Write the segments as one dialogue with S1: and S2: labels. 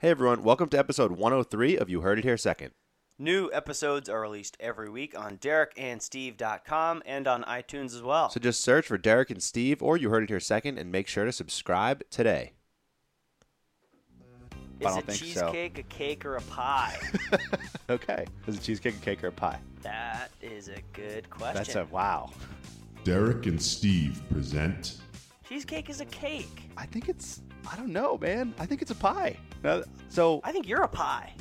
S1: Hey everyone, welcome to episode 103 of You Heard It Here Second.
S2: New episodes are released every week on DerekandSteve.com and on iTunes as well.
S1: So just search for Derek and Steve or You Heard It Here Second and make sure to subscribe today.
S2: Is
S1: I don't
S2: a
S1: think so.
S2: cheesecake a cake or a pie?
S1: Okay. Is it cheesecake, a cake, or a pie?
S2: that is a good question.
S1: That's a wow.
S3: Derek and Steve present
S2: Cheesecake is a cake.
S1: I think it's, I don't know, man. I think it's a pie. Uh, so,
S2: I think you're a pie.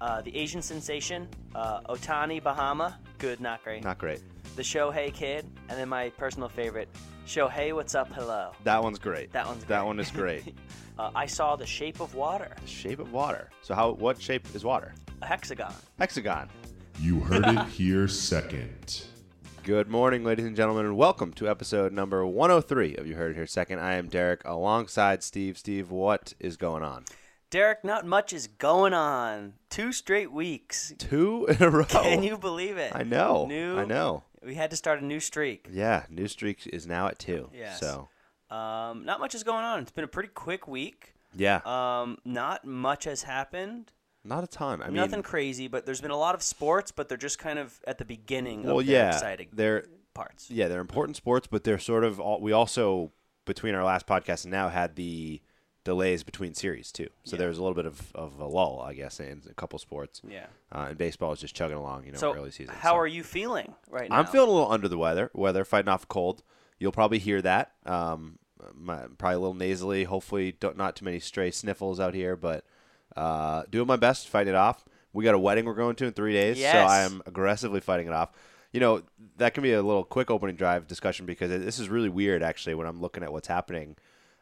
S2: Uh, the Asian sensation, uh, Otani Bahama, good, not great.
S1: not great.
S2: The Shohei Kid, and then my personal favorite, Shohei, what's up, hello.
S1: That one's great.
S2: That one's
S1: That
S2: great.
S1: one is great.
S2: Uh, I saw The Shape of Water,
S1: the shape of water. So how, what shape is water?
S2: a hexagon.
S1: Hexagon.
S3: You Heard It Here Second.
S1: Good morning, ladies and gentlemen, and welcome to episode number 103 of You Heard It Here Second. I am Derek alongside Steve. Steve, what is going on?
S2: Derek, not much is going on. Two straight weeks.
S1: Two in a row.
S2: Can you believe it?
S1: I know.
S2: New,
S1: I know.
S2: We had to start a new streak.
S1: Yeah, new streak is now at two.
S2: Yes.
S1: So
S2: Um, not much is going on. It's been a pretty quick week.
S1: yeah,
S2: Um, not much has happened.
S1: Not a ton. I
S2: Nothing
S1: mean,
S2: crazy, but there's been a lot of sports, but they're just kind of at the beginning
S1: well,
S2: of
S1: yeah,
S2: exciting
S1: they're
S2: parts.
S1: yeah they're important sports, but they're sort of all. We also between our last podcast and now had the delays between series too. So
S2: Yeah.
S1: there was a little bit of, of a lull, I guess, in a couple sports.
S2: Yeah.
S1: Uh, and baseball is just chugging along, you know,
S2: So,
S1: early season.
S2: how
S1: so.
S2: are you feeling right now?
S1: I'm feeling a little under the weather. Weather fighting off a cold. You'll probably hear that. Um, my, probably a little nasally. Hopefully, don't, not too many stray sniffles out here, but uh, doing my best to fight it off. We got a wedding we're going to in three days, so I am aggressively fighting it off. You know that can be a little quick opening drive discussion because it, this is really weird actually when I'm looking at what's happening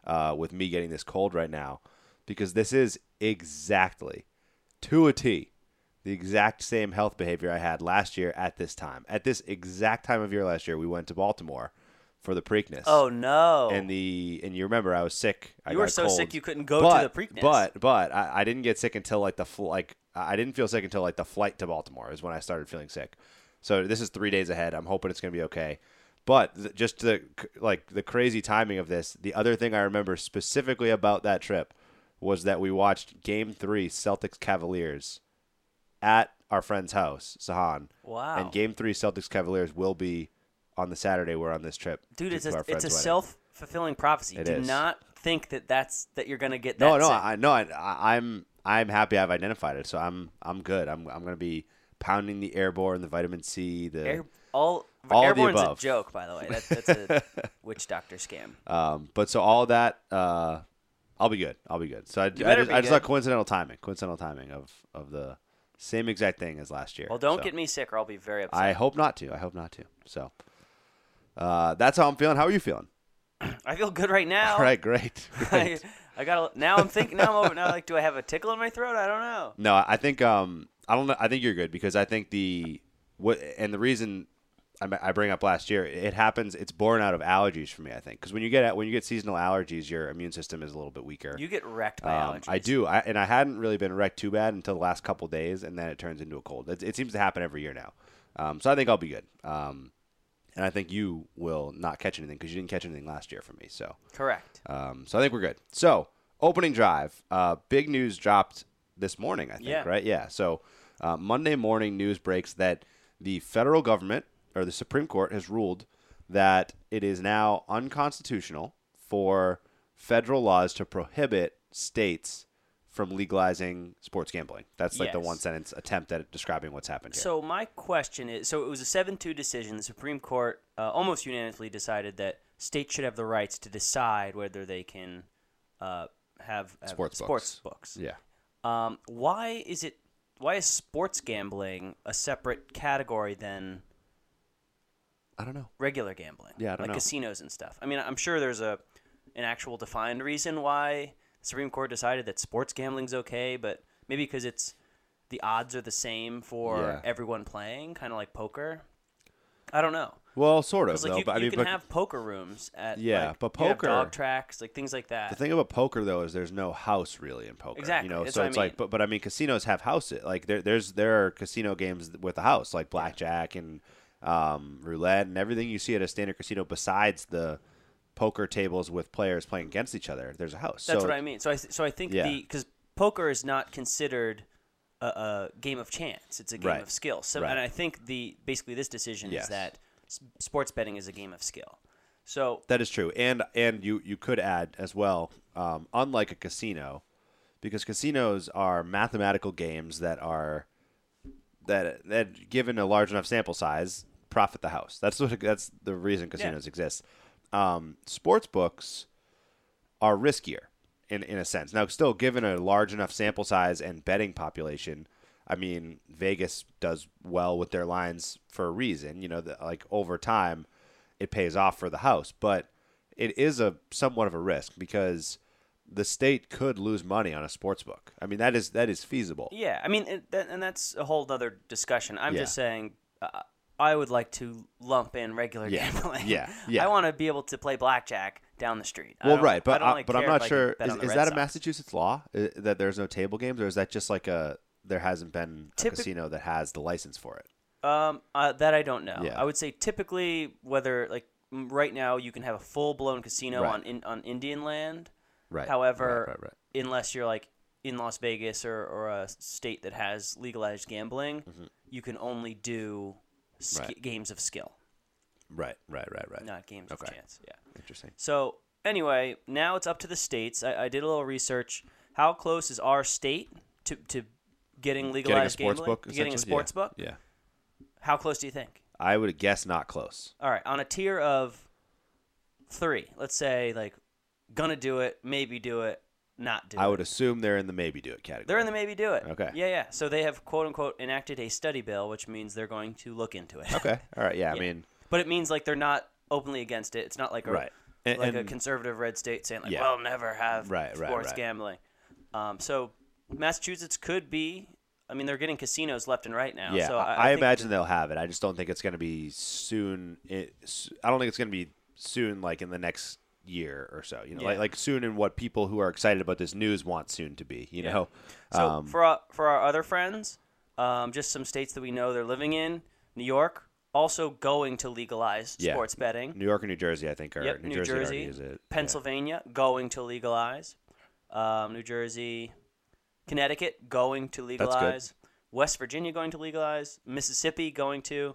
S1: uh, with me getting this cold right now, because this is exactly to a T the exact same health behavior I had last year at this time. At this exact time of year last year, we went to Baltimore for the Preakness.
S2: Oh no!
S1: and the and you remember I was sick. I
S2: you were so
S1: cold.
S2: sick you couldn't go
S1: but,
S2: to the Preakness.
S1: But but I, I didn't get sick until like the fl- like I didn't feel sick until like the flight to Baltimore is when I started feeling sick. So this is three days ahead. I'm hoping it's gonna be okay. But th- just the like the crazy timing of this. The other thing I remember specifically about that trip was that we watched Game Three Celtics Cavaliers at our friend's house, Sahan.
S2: Wow.
S1: And Game Three Celtics Cavaliers will be on the Saturday we're on this trip.
S2: dude, it's a it's a self fulfilling prophecy.
S1: It
S2: Do
S1: is.
S2: not think that that's that you're gonna get that.
S1: No, no. I no, I, I'm I'm happy I've identified it, so I'm I'm good. I'm I'm gonna be pounding the airborne, the vitamin C, the
S2: Air, all,
S1: All
S2: airborne's a joke, by the way. That, that's a witch doctor scam.
S1: um. But so all that, uh, I'll be good. I'll be good. So I, I just, I just thought coincidental timing, coincidental timing of of the same exact thing as last year.
S2: Well, don't
S1: So
S2: get me sick, or I'll be very upset.
S1: I hope not to. I hope not to. So, uh, that's how I'm feeling. How are you feeling?
S2: I feel good right now.
S1: All right, great.
S2: I,
S1: great.
S2: I got now. I'm thinking now. I'm over now. Like, do I have a tickle in my throat? I don't know.
S1: No, I think um I don't know. I think you're good because I think the what and the reason I, I bring up last year it happens. It's born out of allergies for me. I think because when you get when you get seasonal allergies, your immune system is a little bit weaker.
S2: You get wrecked by
S1: Um,
S2: allergies.
S1: I do, I, and I hadn't really been wrecked too bad until the last couple days, and then it turns into a cold. It, it seems to happen every year now, um, so I think I'll be good. Um, and I think you will not catch anything because you didn't catch anything last year from me. So
S2: Correct.
S1: um, so I think we're good. So opening drive, uh, big news dropped this morning. I think
S2: Yeah.
S1: right, yeah. So uh, Monday morning news breaks that the federal government or the Supreme Court has ruled that it is now unconstitutional for federal laws to prohibit states from legalizing sports gambling. That's like the one sentence attempt at describing what's happened here.
S2: So my question is: so it was a seven-two decision. The Supreme Court uh, almost unanimously decided that states should have the rights to decide whether they can uh, have, have
S1: Sports
S2: sports books.
S1: yeah.
S2: Um, why is it? Why is sports gambling a separate category than
S1: I don't know.
S2: regular gambling?
S1: Yeah, I don't
S2: like
S1: know.
S2: casinos and stuff. I mean, I'm sure there's a an actual defined reason why Supreme Court decided that sports gambling's okay, but maybe because it's the odds are the same for
S1: Yeah.
S2: everyone playing, kind of like poker. I don't know.
S1: Well, sort of.
S2: Like
S1: though,
S2: you,
S1: but I
S2: you
S1: mean,
S2: can
S1: but
S2: have poker rooms at
S1: Yeah,
S2: like,
S1: but poker-
S2: dog tracks like things like that.
S1: The thing about poker though is there's no house really in poker.
S2: Exactly,
S1: You know,
S2: that's
S1: so
S2: what I
S1: it's like, but but I mean, casinos have houses. Like there there's there are casino games with a house, like blackjack and um, roulette and everything you see at a standard casino. Besides the poker tables with players playing against each other, there's a house.
S2: That's
S1: so
S2: what I mean. So I th- so I think
S1: Yeah.
S2: the because poker is not considered a, a game of chance. It's a game
S1: Right.
S2: of skill. So,
S1: Right.
S2: and I think the basically this decision
S1: Yes.
S2: is that sports betting is a game of skill. So
S1: That is true, and and you you could add as well, um, unlike a casino, because casinos are mathematical games that are that that given a large enough sample size profit the house. That's what that's the reason casinos exist. Um, sports books are riskier in in a sense. Now, still given a large enough sample size and betting population, I mean Vegas does well with their lines for a reason. You know, that like over time, it pays off for the house, but it is a somewhat of a risk because the state could lose money on a sports book. I mean, that is that is feasible.
S2: yeah, I mean, it, and that's a whole other discussion. I'm
S1: Yeah.
S2: just saying. Uh, I would like to lump in regular
S1: Yeah.
S2: gambling.
S1: Yeah. Yeah.
S2: I want to be able to play blackjack down the street. I
S1: Well,
S2: don't-
S1: right,
S2: I
S1: but
S2: don't,
S1: I-
S2: like,
S1: but I'm not
S2: I
S1: sure. Is, is that a Massachusetts law uh, that there's no table games, or is that just like a there hasn't been a
S2: Typic-
S1: casino that has the license for it?
S2: Um, uh, that I don't know.
S1: Yeah.
S2: I would say typically whether like right now you can have a full blown casino
S1: Right.
S2: on in, on Indian land.
S1: Right.
S2: However,
S1: right, right,
S2: unless you're like in Las Vegas or, or a state that has legalized gambling, you can only do sk-.
S1: Right.
S2: games of skill,
S1: Right, right, right, right.
S2: not games of chance. Yeah.
S1: Interesting.
S2: So anyway, now it's up to the states. I, I did a little research. How close is our state to, to getting legalized
S1: Getting a sports
S2: gambling?
S1: book.
S2: Getting a sports
S1: yeah.
S2: book?
S1: Yeah.
S2: How close do you think?
S1: I would guess not close.
S2: All right, on a tier of three, let's say like gonna do it, maybe do it, not do
S1: I
S2: it.
S1: would assume they're in the maybe do it category.
S2: They're in the maybe do it.
S1: Okay.
S2: Yeah, yeah. So they have quote unquote enacted a study bill, which means they're going to look into it.
S1: Okay. All right. Yeah. I mean,
S2: but it means like they're not openly against it. It's not like a
S1: right. And,
S2: like a conservative red state saying like,
S1: Yeah.
S2: "Well, never have
S1: Right, right,
S2: sports
S1: right.
S2: gambling." Um, so Massachusetts could be. I mean, they're getting casinos left and right now.
S1: yeah,
S2: So
S1: I,
S2: I,
S1: I imagine they'll have it. I just don't think it's going to be soon. It, I don't think it's going to be soon, like in the next year or so. You know, like
S2: Yeah.
S1: like soon in what people who are excited about this news want soon to be. You
S2: Yeah.
S1: know.
S2: So
S1: Um,
S2: for our, for our other friends, um, just some states that we know they're living in. New York also going to legalize
S1: Yeah.
S2: sports betting.
S1: New York and New Jersey, I think, are
S2: Yep,
S1: New,
S2: New
S1: Jersey,
S2: Jersey,
S1: is it. Yeah.
S2: Pennsylvania going to legalize. Um, New Jersey, Connecticut going to legalize. West Virginia going to legalize. Mississippi going to,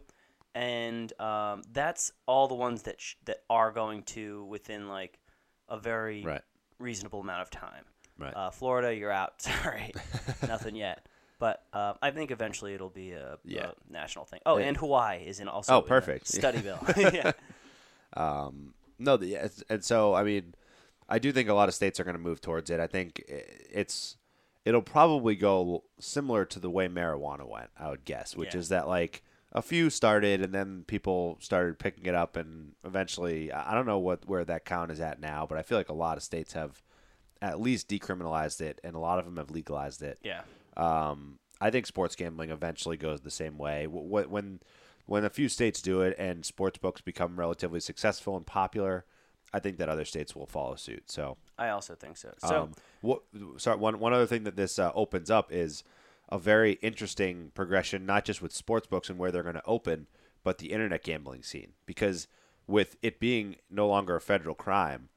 S2: and um, that's all the ones that sh- that are going to within like a very
S1: Right.
S2: reasonable amount of time.
S1: Right.
S2: Uh, Florida, you're out. Sorry, nothing yet. But uh, I think eventually it'll be a,
S1: Yeah.
S2: a national thing. Oh,
S1: Yeah.
S2: and Hawaii is in also
S1: Oh, perfect.
S2: study bill. yeah.
S1: Um, no, the, and so I mean, I do think a lot of states are going to move towards it. I think it's it'll probably go similar to the way marijuana went. I would guess, which
S2: Yeah.
S1: is that like a few started and then people started picking it up, and eventually, I don't know what where that count is at now, but I feel like a lot of states have at least decriminalized it, and a lot of them have legalized it.
S2: Yeah.
S1: Um, I think sports gambling eventually goes the same way. Wh- wh- When when a few states do it and sports books become relatively successful and popular, I think that other states will follow suit. So,
S2: I also think so. So
S1: um, what? Sorry, one one other thing that this uh, opens up is a very interesting progression, not just with sports books and where they're going to open, but the internet gambling scene. Because with it being no longer a federal crime,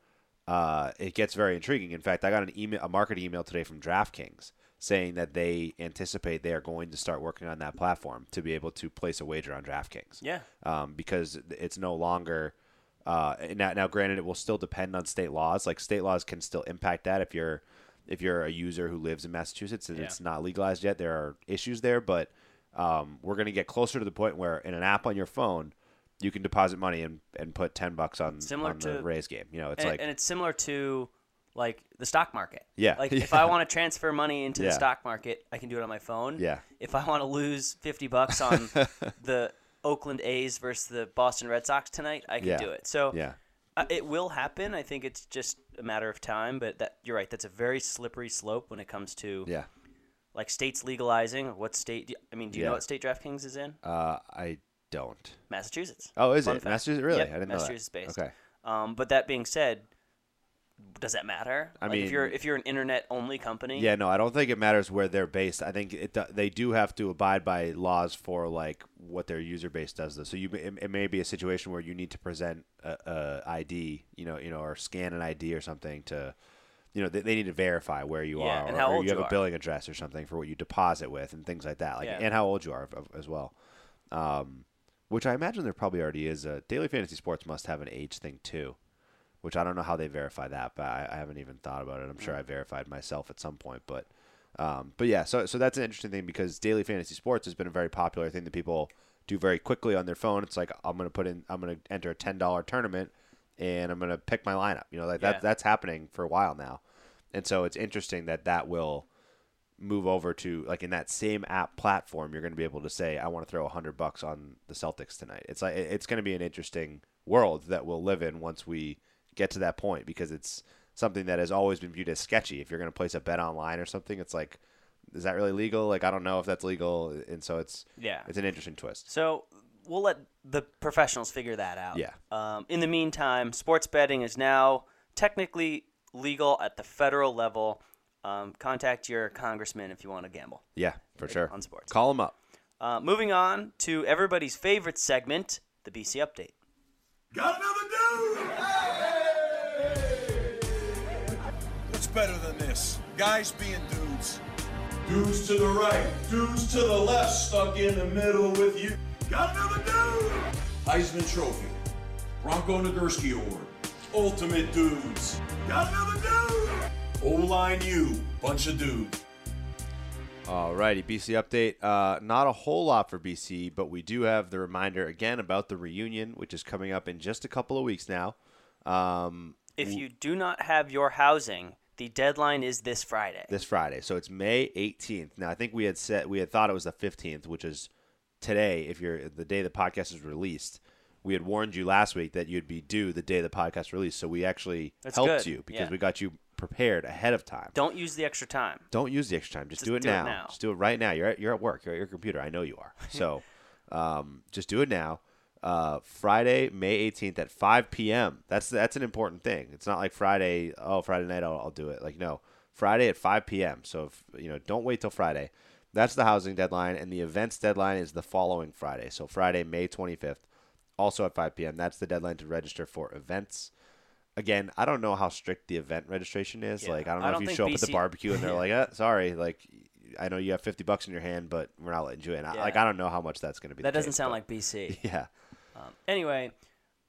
S1: uh, it gets very intriguing. In fact, I got an email, a marketing email today from DraftKings saying that they anticipate they are going to start working on that platform to be able to place a wager on DraftKings
S2: yeah.
S1: um, because it's no longer. Uh, now, now, granted, it will still depend on state laws. Like state laws can still impact that if you're if you're a user who lives in Massachusetts and
S2: Yeah.
S1: it's not legalized yet. There are issues there, but um, we're going to get closer to the point where in an app on your phone, you can deposit money and, and put ten bucks on
S2: Similar
S1: on the
S2: to-
S1: Rays game. You know, it's
S2: and,
S1: like
S2: and it's similar to like the stock market.
S1: Yeah.
S2: Like if I want to transfer money into
S1: Yeah.
S2: the stock market, I can do it on my phone.
S1: Yeah.
S2: If I want to lose fifty bucks on the Oakland A's versus the Boston Red Sox tonight, I can
S1: Yeah.
S2: do it. So
S1: yeah,
S2: uh, it will happen. I think it's just a matter of time. But that you're right. That's a very slippery slope when it comes to
S1: yeah.
S2: like states legalizing. What state? Do you, I mean, do you
S1: Yeah.
S2: know what state DraftKings is in?
S1: Uh, I don't.
S2: Massachusetts.
S1: Oh, is
S2: Fun
S1: it
S2: fact.
S1: Massachusetts? Really?
S2: Yep,
S1: I didn't know
S2: Massachusetts
S1: that.
S2: based.
S1: Okay.
S2: Um, but that being said, does that matter?
S1: I
S2: Like, if you're if you're an internet only company,
S1: Yeah, no, I don't think it matters where they're based. I think it they do have to abide by laws for like what their user base does. Though. So you it, it may be a situation where you need to present a, a ID, you know, you know, or scan an ID or something to you know, they, they need to verify where you
S2: Yeah,
S1: are,
S2: and
S1: or,
S2: how old
S1: you have
S2: you
S1: a billing address or something for what you deposit with, and things like that, like
S2: Yeah.
S1: and how old you are as well. Um, which I imagine there probably already is. A daily fantasy sports must have an age thing too, which I don't know how they verify that, but I, I haven't even thought about it. I'm sure I verified myself at some point, but um, but yeah, so so that's an interesting thing because daily fantasy sports has been a very popular thing that people do very quickly on their phone. It's like I'm gonna put in, I'm gonna enter a ten dollar tournament, and I'm gonna pick my lineup. You know, like
S2: Yeah.
S1: that that's happening for a while now, and so it's interesting that that will move over to like in that same app platform. You're gonna be able to say, I want to throw a hundred bucks on the Celtics tonight. It's like it's gonna be an interesting world that we'll live in once we get to that point because it's something that has always been viewed as sketchy. If you're going to place a bet online or something, it's like, is that really legal? Like, I don't know if that's legal, and so it's
S2: Yeah.
S1: it's an interesting twist.
S2: So we'll let the professionals figure that out.
S1: Yeah.
S2: Um, in the meantime, sports betting is now technically legal at the federal level. Um, contact your congressman if you want to gamble
S1: Yeah, for sure.
S2: on sports.
S1: Call them up.
S2: Uh, moving on to everybody's favorite segment, the BC Update.
S4: Got another What's better than this? Guys being dudes.
S5: Dudes to the right, dudes to the left, stuck in the middle with you.
S4: Got another dude!
S5: Heisman Trophy, Bronco Nagurski Award, Ultimate Dudes,
S4: Got another dude!
S5: O-Line U, bunch of dudes.
S1: Alrighty, BC update. Uh, not a whole lot for BC, but we do have the reminder again about the reunion, which is coming up in just a couple of weeks now. Um,
S2: If you do not have your housing, the deadline is this Friday.
S1: this Friday. So it's May 18th. Now I think we had said we had thought it was the 15th, which is today. If you're the day the podcast is released, we had warned you last week that you'd be due the day the podcast released. So we actually
S2: That's
S1: helped
S2: good.
S1: you because
S2: Yeah.
S1: we got you prepared ahead of time.
S2: Don't use the extra time.
S1: Don't use the extra time. Just,
S2: Just
S1: do, it,
S2: do it
S1: now.
S2: now.
S1: Just do it right now. You're at, you're at work. You're at your computer. I know you are. So um, just do it now. Uh, Friday, May 18th at 5 p.m. That's that's an important thing. It's not like Friday. Oh, Friday night I'll, I'll do it. Like no, Friday at 5 p.m. So if you know, don't wait till Friday. That's the housing deadline, and the events deadline is the following Friday. So Friday, May 25th, also at 5 p.m. That's the deadline to register for events. Again, I don't know how strict the event registration is.
S2: Yeah.
S1: Like, I don't
S2: I
S1: know
S2: don't
S1: if you show up at the barbecue and they're like, eh, "Sorry, like, I know you have 50 bucks in your hand, but we're not letting you in." I Like, I don't know how much that's going to be.
S2: That doesn't
S1: case,
S2: sound
S1: but-
S2: like BC.
S1: Yeah,
S2: Um, anyway,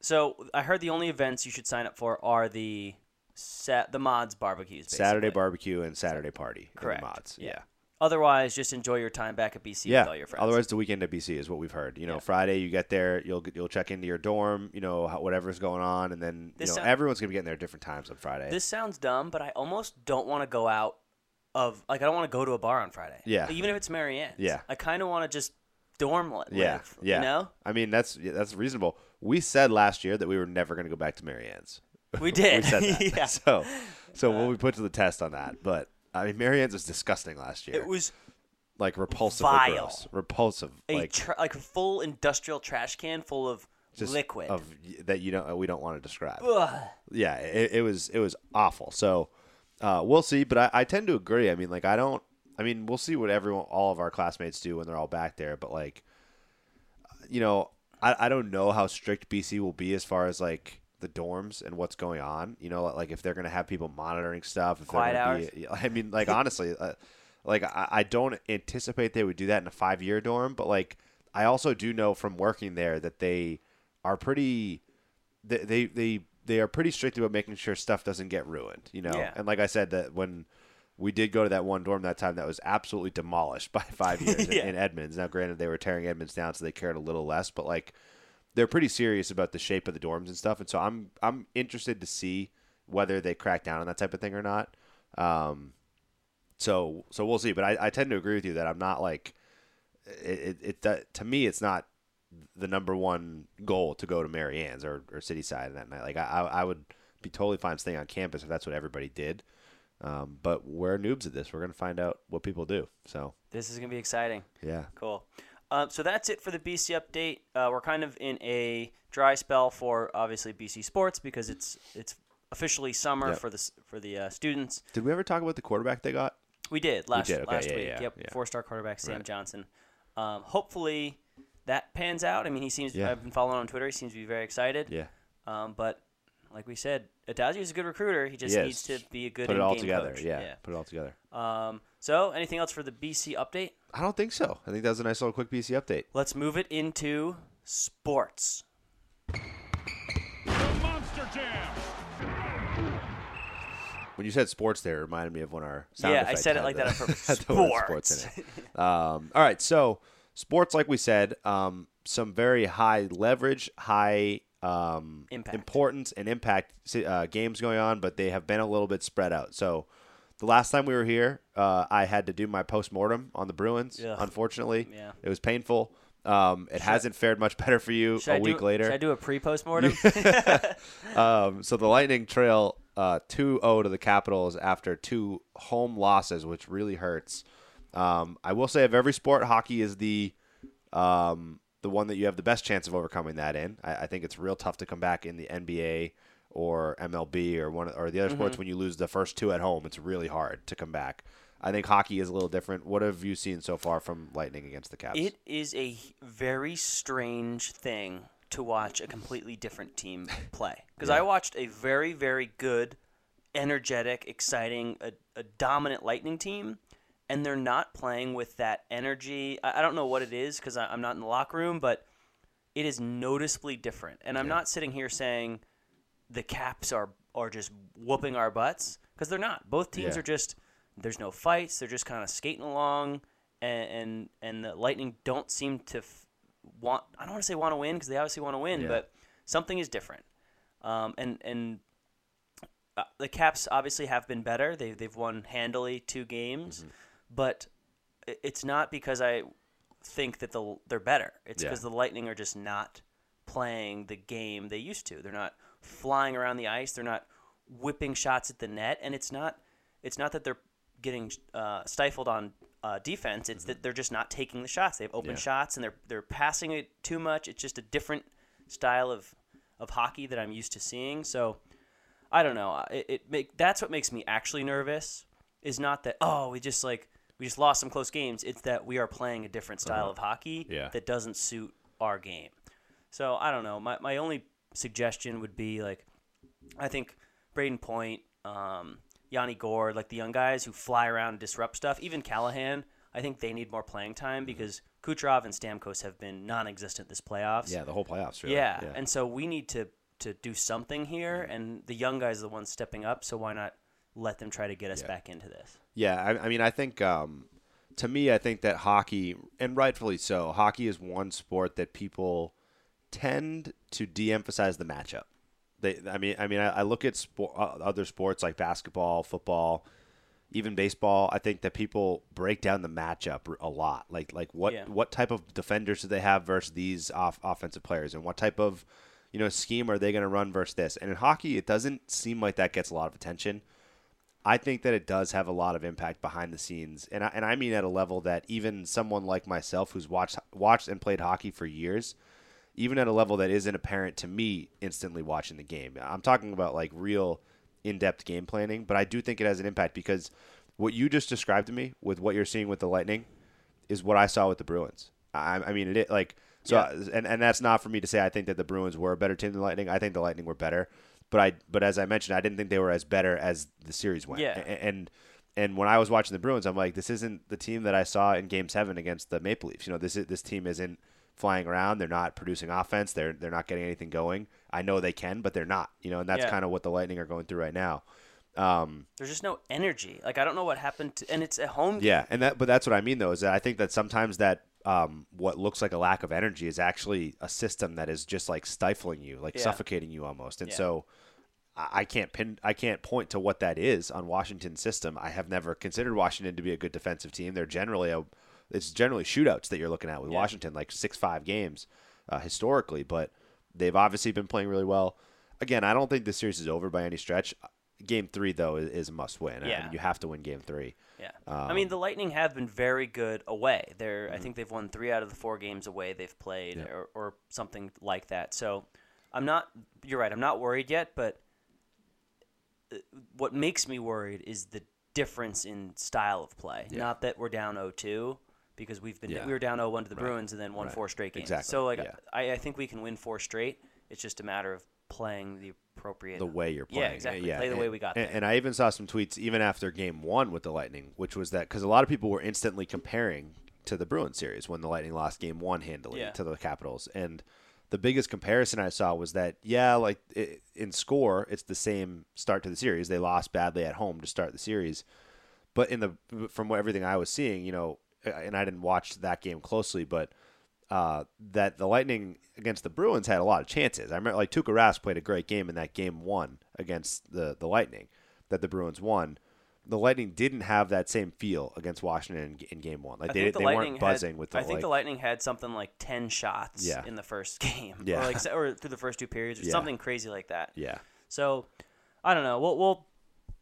S2: so I heard the only events you should sign up for are the sa- the mods barbecues.
S1: Saturday barbecue and Saturday party.
S2: Correct.
S1: mods.
S2: Yeah.
S1: Yeah.
S2: Otherwise, just enjoy your time back at BC
S1: Yeah.
S2: with all your friends.
S1: Otherwise, the weekend at BC is what we've heard. You know,
S2: Yeah.
S1: Friday you get there, you'll get- you'll check into your dorm. You know, whatever's going on, and then you know
S2: sound-
S1: everyone's gonna be getting there at different times on Friday.
S2: this sounds dumb, but I almost don't want to go out of like I don't want to go to a bar on Friday.
S1: Yeah.
S2: even if it's Mary Ann's.
S1: Yeah.
S2: I kind of want to just live.
S1: yeah, yeah.
S2: You know,
S1: I mean, that's yeah, that's reasonable. We said last year that we were never gonna go back to Mary Ann's.
S2: we did.
S1: we said that.
S2: yeah.
S1: So, so we'll be put to the test on that. But I mean, Mary Ann's was disgusting last year.
S2: It was
S1: like repulsive,
S2: vile.
S1: gross, repulsive,
S2: a
S1: like
S2: tr- like a full industrial trash can full of
S1: just
S2: liquid.
S1: of that you don't we don't want to describe.
S2: Ugh.
S1: yeah, it, it was it was awful. So uh, we'll see, but I, I tend to agree. I mean, like I don't. I mean, we'll see what everyone, all of our classmates do when they're all back there. But like, you know, I, I don't know how strict BC will be as far as like the dorms and what's going on. You know, like if they're gonna have people monitoring stuff. If
S2: Quiet
S1: they're Be, I mean, like honestly, uh, like I, I don't anticipate they would do that in a five year dorm. But like, I also do know from working there that they are pretty they they they, they are pretty strict about making sure stuff doesn't get ruined, you know.
S2: Yeah.
S1: And like I said, that when we did go to that one dorm that time, that was absolutely demolished by five years in-
S2: Yeah.
S1: in, Edmonds. Now, granted, they were tearing Edmonds down, so they cared a little less, but like they're pretty serious about the shape of the dorms and stuff. And so I'm I'm interested to see whether they crack down on that type of thing or not. Um, so so we'll see. But I, I tend to agree with you that I'm not like it. it, that, to me, it's not the number one goal to go to Mary Ann's or, or City Side that night. Like I I would be totally fine staying on campus if that's what everybody did. Um, but we're noobs at this. We're gonna find out what people do. So
S2: This is gonna be exciting.
S1: yeah,
S2: Cool. Um, so that's it for the BC update. Uh, we're kind of in a dry spell for obviously BC sports because it's it's officially summer
S1: Yep.
S2: for the for the uh, students.
S1: did we ever talk about the quarterback they got?
S2: We did last
S1: did, okay,
S2: last
S1: yeah,
S2: week.
S1: yeah,
S2: yep,
S1: yeah.
S2: four star quarterback Sam
S1: Right.
S2: Johnson. Um, hopefully that pans out. I mean, he seems.
S1: Yeah.
S2: I've been following on Twitter. He seems to be very excited.
S1: Yeah,
S2: Um, but like we said, Addazio is a good recruiter. He just
S1: He
S2: needs to be a good
S1: Put it all
S2: in-game
S1: together.
S2: coach.
S1: Yeah, Put it all together.
S2: Um, so, anything else for the BC update?
S1: I don't think so. I think that was a nice little quick BC update.
S2: Let's move it into sports.
S1: When you said sports, there it reminded me of when our sound
S2: Yeah, I
S1: effect
S2: said it
S1: had
S2: like
S1: the-
S2: that on purpose.
S1: had the word sports in it. Um, all right, so sports, like we said, um, some very high leverage, high um,
S2: Impact.
S1: importance and impact uh, games going on, but they have been a little bit spread out. So the last time we were here, uh, I had to do my post mortem on the Bruins.
S2: Ugh.
S1: Unfortunately,
S2: Yeah.
S1: it was painful. Um, it hasn't fared much better for you
S2: Should
S1: a
S2: I
S1: week
S2: do,
S1: later.
S2: Should I do a pre-post mortem?
S1: Um, so the Lightning trail uh, 2-0 to the Capitals after two home losses, which really hurts. Um, I will say of every sport, hockey is the um, the one that you have the best chance of overcoming that in. I, I think it's real tough to come back in the NBA or MLB or one or the other
S2: Mm-hmm.
S1: sports when you lose the first two at home. It's really hard to come back. I think hockey is a little different. What have you seen so far from Lightning against the Caps?
S2: It is a very strange thing to watch a completely different team play. Because I watched a very, very good, energetic, exciting, a, a dominant Lightning team, and they're not playing with that energy. I, I don't know what it is because I'm not in the locker room, but it is noticeably different. And I'm not sitting here saying the Caps are are just whooping our butts because they're not. Both teams
S1: Yeah.
S2: are just there's no fights. They're just kind of skating along, and and, and the Lightning don't seem to f- want. I don't want to say want to win because they obviously want to win,
S1: Yeah.
S2: but something is different. Um, and and uh, the Caps obviously have been better. They they've won handily two games,
S1: Mm-hmm.
S2: But it's not because I think that the they're better. It's
S1: Yeah.
S2: because the Lightning are just not playing the game they used to. They're not flying around the ice. They're not whipping shots at the net, and it's not it's not that they're getting uh, stifled on uh, defense. It's that they're just not taking the shots. They have open
S1: Yeah.
S2: shots, and they're they're passing it too much. It's just a different style of of hockey that I'm used to seeing. So I don't know. It, it make that's what makes me actually nervous. Is not that oh we just like we just lost some close games. It's that we are playing a different uh-huh. style of hockey
S1: Yeah.
S2: that doesn't suit our game. So I don't know. My my only suggestion would be like I think Brayden Point, um, Yanni Gourde, like the young guys who fly around and disrupt stuff. Even Callahan, I think they need more playing time mm-hmm. because Kucherov and Stamkos have been non-existent this playoffs.
S1: yeah, the whole playoffs. Really.
S2: Yeah, and so we need to to do something here, mm-hmm. and the young guys are the ones stepping up. So why not let them try to get us
S1: Yeah.
S2: back into this?
S1: Yeah, I, I mean, I think um, to me, I think that hockey, and rightfully so, hockey is one sport that people tend to de-emphasize the matchup. They, I mean, I mean, I, I look at sport, uh, other sports like basketball, football, even baseball. I think that people break down the matchup a lot. Like, like what
S2: Yeah.
S1: what type of defenders do they have versus these off, offensive players, and what type of you know scheme are they going to run versus this? And in hockey, it doesn't seem like that gets a lot of attention. I think that it does have a lot of impact behind the scenes, and I, and I mean at a level that even someone like myself, who's watched watched and played hockey for years, even at a level that isn't apparent to me instantly watching the game. I'm talking about like real in-depth game planning, but I do think it has an impact because what you just described to me with what you're seeing with the Lightning is what I saw with the Bruins. I, I mean, it like so,
S2: Yeah.
S1: and and that's not for me to say I think that the Bruins were a better team than the Lightning. I think the Lightning were better, but I but as I mentioned, I didn't think they were as better as the series went.
S2: Yeah.
S1: A- and and when I was watching the Bruins, I'm like, this isn't the team that I saw in Game Seven against the Maple Leafs. You know, this is, this team isn't flying around. They're not producing offense. They're they're not getting anything going. I know they can, but they're not. You know, and that's
S2: Yeah.
S1: kind of what the Lightning are going through right now. Um,
S2: There's just no energy. Like I don't know what happened to, and it's a home.
S1: yeah, and that, but that's what I mean though is that I think that sometimes that um, what looks like a lack of energy is actually a system that is just like stifling you, like
S2: Yeah.
S1: suffocating you almost. And
S2: Yeah.
S1: so I I can't pin, I can't point to what that is on Washington's system. I have never considered Washington to be a good defensive team. They're generally a, it's generally shootouts that you're looking at with
S2: Yeah.
S1: Washington, like six five games uh, historically, but they've obviously been playing really well. Again, I don't think this series is over by any stretch. Game three though is, is a must win. I
S2: Yeah.
S1: mean, you have to win game three.
S2: Yeah. I mean, the Lightning have been very good away. They're, I think they've won three out of the four games away they've played, or, or something like that. So, I'm not. You're right. I'm not worried yet. But what makes me worried is the difference in style of play. Not that we're down 0-2 because we've been
S1: Yeah.
S2: we were down 0-1 to the Bruins and then won
S1: Right.
S2: four straight games.
S1: Exactly.
S2: So like
S1: Yeah.
S2: I, I think we can win four straight. It's just a matter of playing the appropriate
S1: the way you're playing.
S2: Yeah, exactly.
S1: Yeah,
S2: Play the
S1: and,
S2: way we got
S1: And,
S2: there.
S1: and I even saw some tweets even after Game One with the Lightning, which was that because a lot of people were instantly comparing to the Bruins series when the Lightning lost Game One handily
S2: Yeah.
S1: to the Capitals, and the biggest comparison I saw was that yeah, like i in score, it's the same start to the series. They lost badly at home to start the series, but in the from everything I was seeing, you know, and I didn't watch that game closely, but uh, that the Lightning against the Bruins had a lot of chances. I remember like Tuukka Rask played a great game in that game one against the the Lightning that the Bruins won. The Lightning didn't have that same feel against Washington in, in game one. Like they,
S2: the
S1: they
S2: Lightning
S1: weren't buzzing
S2: had,
S1: with the
S2: I think
S1: like,
S2: the Lightning had something like ten shots
S1: Yeah.
S2: in the first game,
S1: Yeah.
S2: or like or through the first two periods, or
S1: Yeah.
S2: something crazy like that.
S1: yeah
S2: So I don't know. We'll, we'll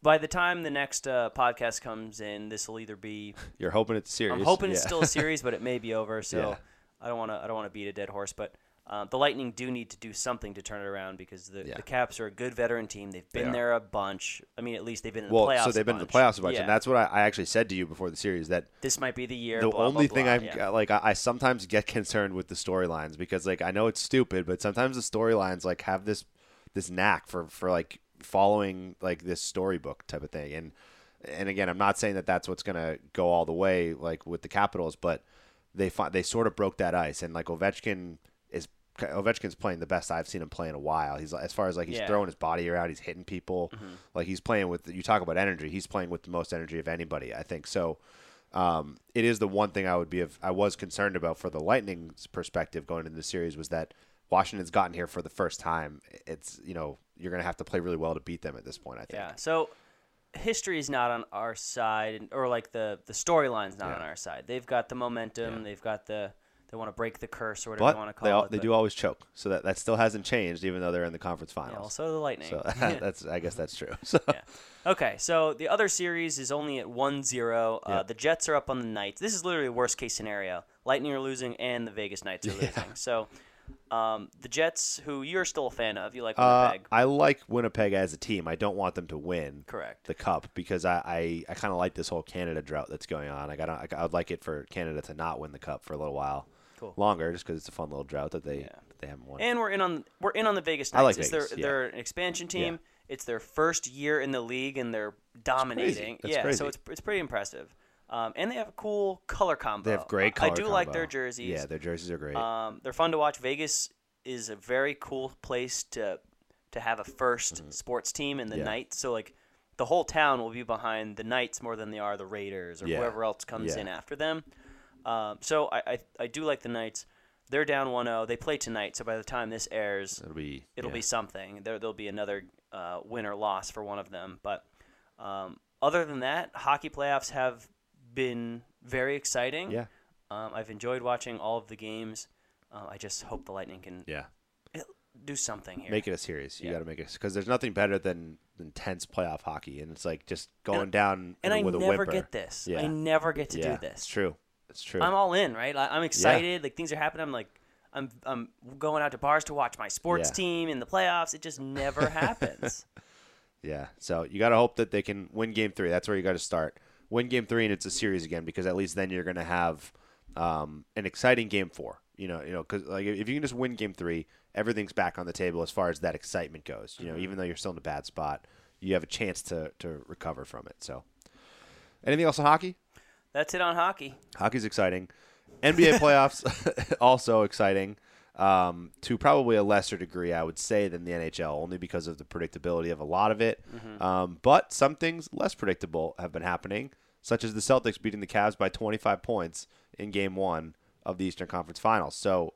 S2: by the time the next uh, podcast comes in, this will either be.
S1: you're hoping it's serious.
S2: I'm hoping it's still a series, but it may be over. So
S1: Yeah.
S2: I don't want to. I don't want to beat a dead horse, but. Uh, the Lightning do need to do something to turn it around because the,
S1: Yeah.
S2: the Caps are a good veteran team. They've been
S1: are.
S2: there a bunch. I mean, at least they've been in the
S1: well,
S2: playoffs.
S1: so they've
S2: a
S1: been in the playoffs a bunch,
S2: Yeah.
S1: and that's what I, I actually said to you before the series that
S2: this might be the year.
S1: the
S2: blah,
S1: only
S2: blah,
S1: thing I'm
S2: yeah.
S1: like I, I sometimes get concerned with the storylines because like I know it's stupid, but sometimes the storylines like have this this knack for for like following like this storybook type of thing. And and again, I'm not saying that that's what's gonna go all the way like with the Capitals, but they find they sort of broke that ice, and like Ovechkin. Ovechkin's playing the best I've seen him play in a while. He's as far as like he's
S2: Yeah.
S1: throwing his body around, he's hitting people. Like he's playing with. You talk about energy. He's playing with the most energy of anybody. I think so um, it is the one thing I would be I was concerned about for the Lightning's perspective going into the series was that Washington's gotten here for the first time. It's you know you're going to have to play really well to beat them at this point. I think.
S2: Yeah. So history is not on our side, or like the the storyline's not
S1: Yeah.
S2: on our side. They've got the momentum. They've got the they want to break the curse or whatever you want to call
S1: they all,
S2: it.
S1: they
S2: but-
S1: do always choke, so that, that still hasn't changed, even though they're in the conference
S2: Yeah,
S1: finals.
S2: well, so the Lightning.
S1: so that's I guess that's true. So
S2: yeah. Okay, so the other series is only at 1-0. Uh,
S1: Yeah.
S2: The Jets are up on the Knights. This is literally a worst case scenario. Lightning are losing and the Vegas Knights are losing. So um, the Jets, who you're still a fan of, you like
S1: uh,
S2: Winnipeg.
S1: I like Winnipeg as a team. I don't want them to win.
S2: Correct.
S1: the cup because I, I, I kind of like this whole Canada drought that's going on. Like I don't I would like it for Canada to not win the cup for a little while
S2: Cool.
S1: longer, just because it's a fun little drought that they
S2: Yeah.
S1: that they haven't won.
S2: And we're in on we're in on the Vegas Knights.
S1: I like
S2: it's
S1: Vegas,
S2: their,
S1: yeah.
S2: They're an expansion team. It's their first year in the league, and they're dominating.
S1: That's
S2: yeah,
S1: crazy.
S2: so it's it's pretty impressive. Um, and they have a cool color combo.
S1: they have great
S2: I
S1: color.
S2: do like their jerseys.
S1: Yeah, their jerseys are great.
S2: Um, they're fun to watch. Vegas is a very cool place to to have a 1st sports team in the
S1: Mm-hmm. Yeah.
S2: Knights. So like the whole town will be behind the Knights more than they are the Raiders or
S1: Yeah.
S2: whoever else comes
S1: Yeah.
S2: in after them. Um, so I, I I do like the Knights. They're down 1-0. They play tonight, so by the time this airs,
S1: It'll be
S2: it'll
S1: yeah.
S2: be something. There there'll be another uh, win or loss for one of them. But um, other than that, hockey playoffs have been very exciting.
S1: yeah
S2: Um, I've enjoyed watching all of the games. Uh, I just hope the Lightning can
S1: yeah
S2: do something here.
S1: make it a series. You
S2: Yeah.
S1: got to make it because there's nothing better than intense playoff hockey, and it's like just going down
S2: and I
S1: with a
S2: never
S1: whimper.
S2: get this.
S1: Yeah.
S2: I never get to
S1: yeah,
S2: do this.
S1: It's true. It's true.
S2: I'm all in, right? I, I'm excited. Like things are happening. I'm like, I'm I'm going out to bars to watch my sports
S1: Yeah.
S2: team in the playoffs. It just never happens.
S1: Yeah. So you got to hope that they can win game three. That's where you got to start. Win game three, and it's a series again because at least then you're going to have um, an exciting game four. You know, you know, because like if you can just win game three, everything's back on the table as far as that excitement goes. You know, even though you're still in a bad spot, you have a chance to to recover from it. So, anything else on hockey?
S2: That's it on hockey.
S1: Hockey's exciting. NBA playoffs also exciting. Um, to probably a lesser degree, I would say, than the NHL, only because of the predictability of a lot of it. Um, but some things less predictable have been happening, such as the Celtics beating the Cavs by 25 points in Game One of the Eastern Conference Finals. So,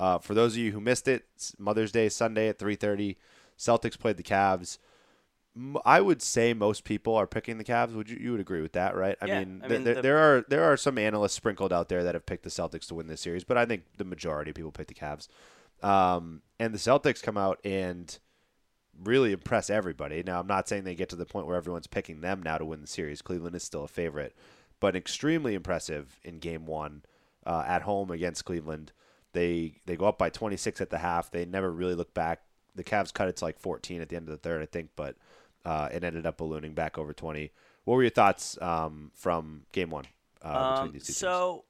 S1: uh, for those of you who missed it, Mother's Day Sunday at 3:30. Celtics played the Cavs. I would say most people are picking the Cavs. Would you? You would agree with that, right? I
S2: Yeah,
S1: mean,
S2: I mean,
S1: there,
S2: the-
S1: there are there are some analysts sprinkled out there that have picked the Celtics to win this series, but I think the majority of people pick the Cavs. Um, and the Celtics come out and really impress everybody. Now, I'm not saying they get to the point where everyone's picking them now to win the series. Cleveland is still a favorite, but extremely impressive in Game One uh, at home against Cleveland. They they go up by 26 at the half. They never really look back. The Cavs cut it to like 14 at the end of the third, I think, but uh, it ended up ballooning back over 20. What were your thoughts um, from Game One uh, between
S2: Um,
S1: these two teams?
S2: so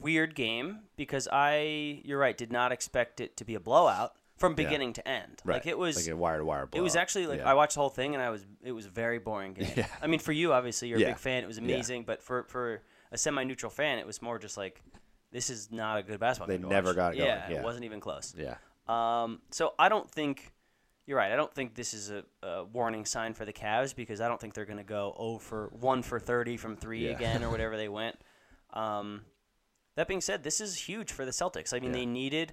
S2: weird game because I, you're right, did not expect it to be a blowout. from beginning to end.
S1: Right.
S2: Like it was
S1: like a wire to wire. Blowout.
S2: It was actually like
S1: Yeah.
S2: I watched the whole thing and I was it was a very boring game.
S1: Yeah.
S2: I mean, for you, obviously, you're a big fan. It was
S1: Yeah.
S2: amazing, but for for a semi-neutral fan, it was more just like this is not a good basketball
S1: They
S2: game. to
S1: never
S2: watch.
S1: got it going,
S2: Yeah,
S1: yeah.
S2: it wasn't even close.
S1: Yeah.
S2: Um, so I don't think you're right. I don't think this is a, a warning sign for the Cavs because I don't think they're going to go 0 for 1 for 30 from 3
S1: Yeah.
S2: again or whatever they went. Um, that being said, this is huge for the Celtics. I mean,
S1: Yeah.
S2: they needed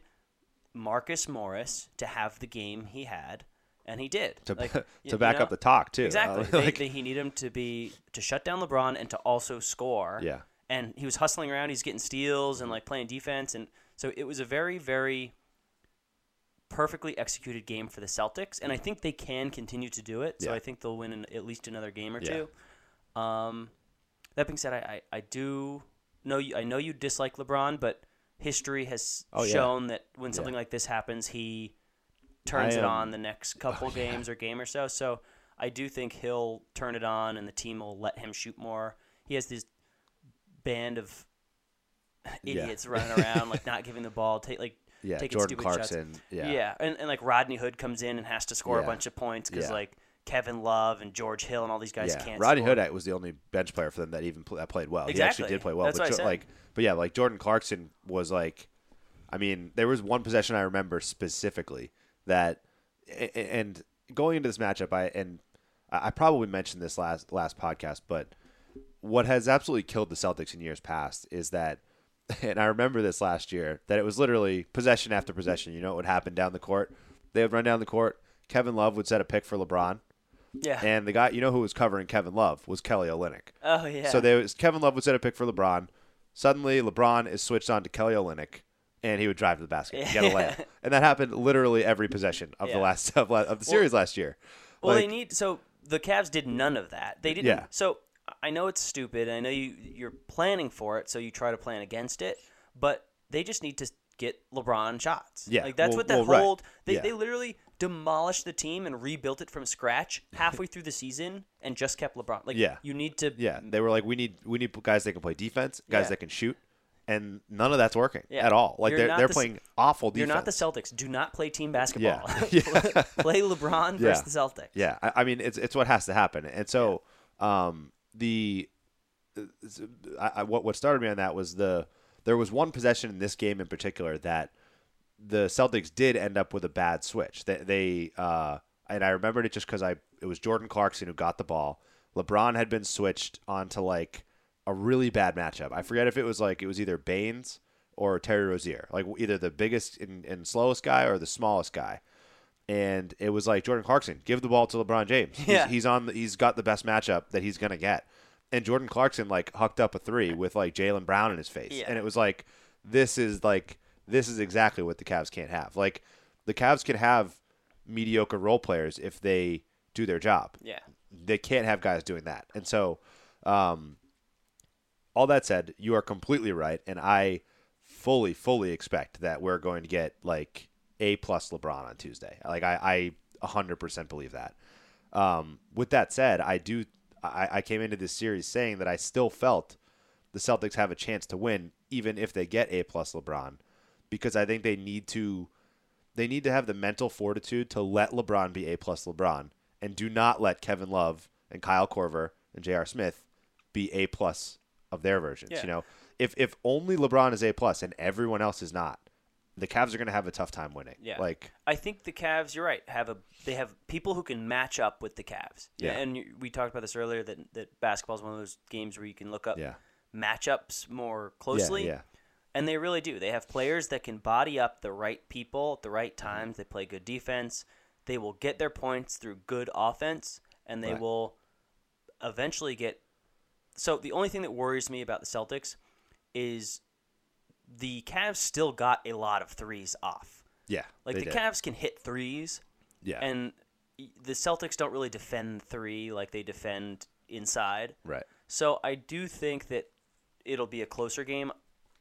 S2: Marcus Morris to have the game he had, and he did.
S1: To,
S2: Like,
S1: to
S2: you
S1: back
S2: know?
S1: up the talk too.
S2: Exactly.
S1: Uh,
S2: they,
S1: like-
S2: they, he needed him to be to shut down LeBron and to also score.
S1: yeah.
S2: And he was hustling around. He's getting steals and like playing defense, and so it was a very, very perfectly executed game for the Celtics. And I think they can continue to do it. So
S1: Yeah.
S2: I think they'll win in at least another game or
S1: Yeah.
S2: two. Um, that being said, I, I, I do know you. I know you dislike LeBron, but history has
S1: Oh, yeah.
S2: shown that when
S1: Yeah.
S2: something like this happens, he turns it on the next couple
S1: Oh, yeah.
S2: games or game or so. So I do think he'll turn it on, and the team will let him shoot more. He has this band of
S1: Yeah.
S2: idiots running around, like not giving the ball, take like
S1: Yeah.
S2: taking
S1: Jordan
S2: stupid
S1: Clarkson.
S2: shots.
S1: Yeah.
S2: and, and like Rodney Hood comes in and has to score
S1: Yeah.
S2: a bunch of points because
S1: Yeah.
S2: like Kevin Love and George Hill and all these guys
S1: yeah.
S2: can't.
S1: Rodney
S2: score.
S1: Hood was the only bench player for them that even pl- that played well. He
S2: Exactly.
S1: actually did play well.
S2: That's
S1: but Jo-
S2: said.
S1: like, but yeah, like Jordan Clarkson was like, I mean, there was one possession I remember specifically that, and going into this matchup, I and I I probably mentioned this last last podcast, but what has absolutely killed the Celtics in years past is that, and I remember this last year, that it was literally possession after possession. You know what would happen down the court? They would run down the court. Kevin Love would set a pick for LeBron.
S2: Yeah.
S1: And the guy, you know, who was covering Kevin Love was Kelly Olynyk.
S2: oh yeah.
S1: So there was Kevin Love would set a pick for LeBron. Suddenly, LeBron is switched on to Kelly Olynyk, and he would drive to the basket, and get a layup, and that happened literally every possession of the last of, of the series last year.
S2: Well, they need so the Cavs did none of that. They didn't.
S1: Yeah.
S2: So I know it's stupid. I know you you're planning for it, so you try to plan against it. But they just need to get LeBron shots.
S1: Yeah,
S2: like that's
S1: well-
S2: what that
S1: well, right.
S2: they
S1: Yeah.
S2: they literally demolished the team and rebuilt it from scratch halfway through the season and just kept LeBron. Like
S1: Yeah.
S2: you need to
S1: yeah, they were like, we need we need guys that can play defense, guys
S2: Yeah.
S1: that can shoot, and none of that's working
S2: Yeah.
S1: at all. Like
S2: You're
S1: they're they're
S2: the
S1: playing awful defense.
S2: You're not the Celtics. Do not play team basketball.
S1: Yeah.
S2: play LeBron versus the Celtics.
S1: Yeah, I, I mean it's it's what has to happen, and so um, the I, what what started me on that was the there was one possession in this game in particular that the Celtics did end up with a bad switch. They, they uh, and I remembered it just because I it was Jordan Clarkson who got the ball. LeBron had been switched onto like a really bad matchup. I forget if it was like it was either Baynes or Terry Rozier, like either the biggest and, and slowest guy or the smallest guy and it was like Jordan Clarkson, give the ball to LeBron James. He's,
S2: Yeah.
S1: he's on. The, he's got the best matchup that he's gonna get. And Jordan Clarkson like hucked up a three with like Jaylen Brown in his face,
S2: Yeah.
S1: and it was like this is like this is exactly what the Cavs can't have. Like the Cavs can have mediocre role players if they do their job.
S2: Yeah.
S1: They can't have guys doing that. And so, um, all that said, you are completely right, and I fully, fully expect that we're going to get like a plus LeBron on Tuesday. Like I, I 100% believe that. Um, with that said, I do. I, I came into this series saying that I still felt the Celtics have a chance to win, even if they get a plus LeBron, because I think they need to. They need to have the mental fortitude to let LeBron be a plus LeBron, and do not let Kevin Love and Kyle Korver and J.R. Smith be a plus of their versions.
S2: Yeah.
S1: You know, if if only LeBron is a plus and everyone else is not, the Cavs are going to have a tough time winning.
S2: Yeah.
S1: like
S2: I think the Cavs. You're right. Have a they have people who can match up with the Cavs.
S1: Yeah.
S2: And we talked about this earlier that that basketball is one of those games where you can look up
S1: yeah,
S2: matchups more closely.
S1: yeah, yeah.
S2: And they really do. They have players that can body up the right people at the right mm-hmm. times. They play good defense. They will get their points through good offense, and they
S1: Right.
S2: will eventually get. So the only thing that worries me about the Celtics is the Cavs still got a lot of threes off.
S1: yeah.
S2: Like the
S1: did.
S2: Cavs can hit threes,
S1: yeah,
S2: and the Celtics don't really defend three like they defend inside.
S1: right.
S2: So I do think that it'll be a closer game.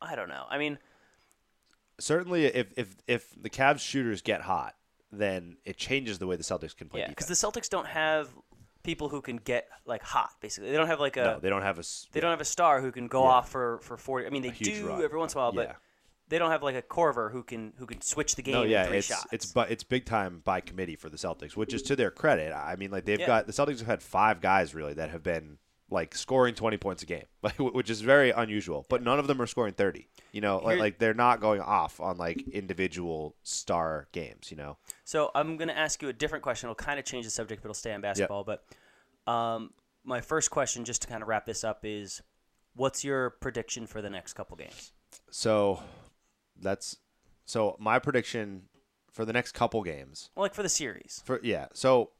S2: I don't know. I mean,
S1: Certainly, if if if the Cavs shooters get hot, then it changes the way the Celtics can play
S2: yeah, because the Celtics don't have people who can get like hot. Basically, they don't have like a
S1: no, they don't have a.
S2: they don't have a star who can go
S1: Yeah.
S2: off for for forty. I mean, they do
S1: run.
S2: every once in a while,
S1: Yeah.
S2: but they don't have like a Korver who can who can switch the game
S1: No, yeah, it's
S2: shots.
S1: it's but it's big time by committee for the Celtics, which is to their credit. I mean, like they've
S2: Yeah.
S1: got the Celtics have had five guys really that have been like scoring 20 points a game, like which is very unusual. But none of them are scoring 30. You know, like, like they're not going off on like individual star games. You know,
S2: So I'm going to ask you a different question. It'll kind of change the subject, but it'll stay on basketball. But um, my first question, just to kind of wrap this up, is what's your prediction for the next couple games?
S1: so that's so my prediction for the next couple games.
S2: Well, like for the series.
S1: For yeah, so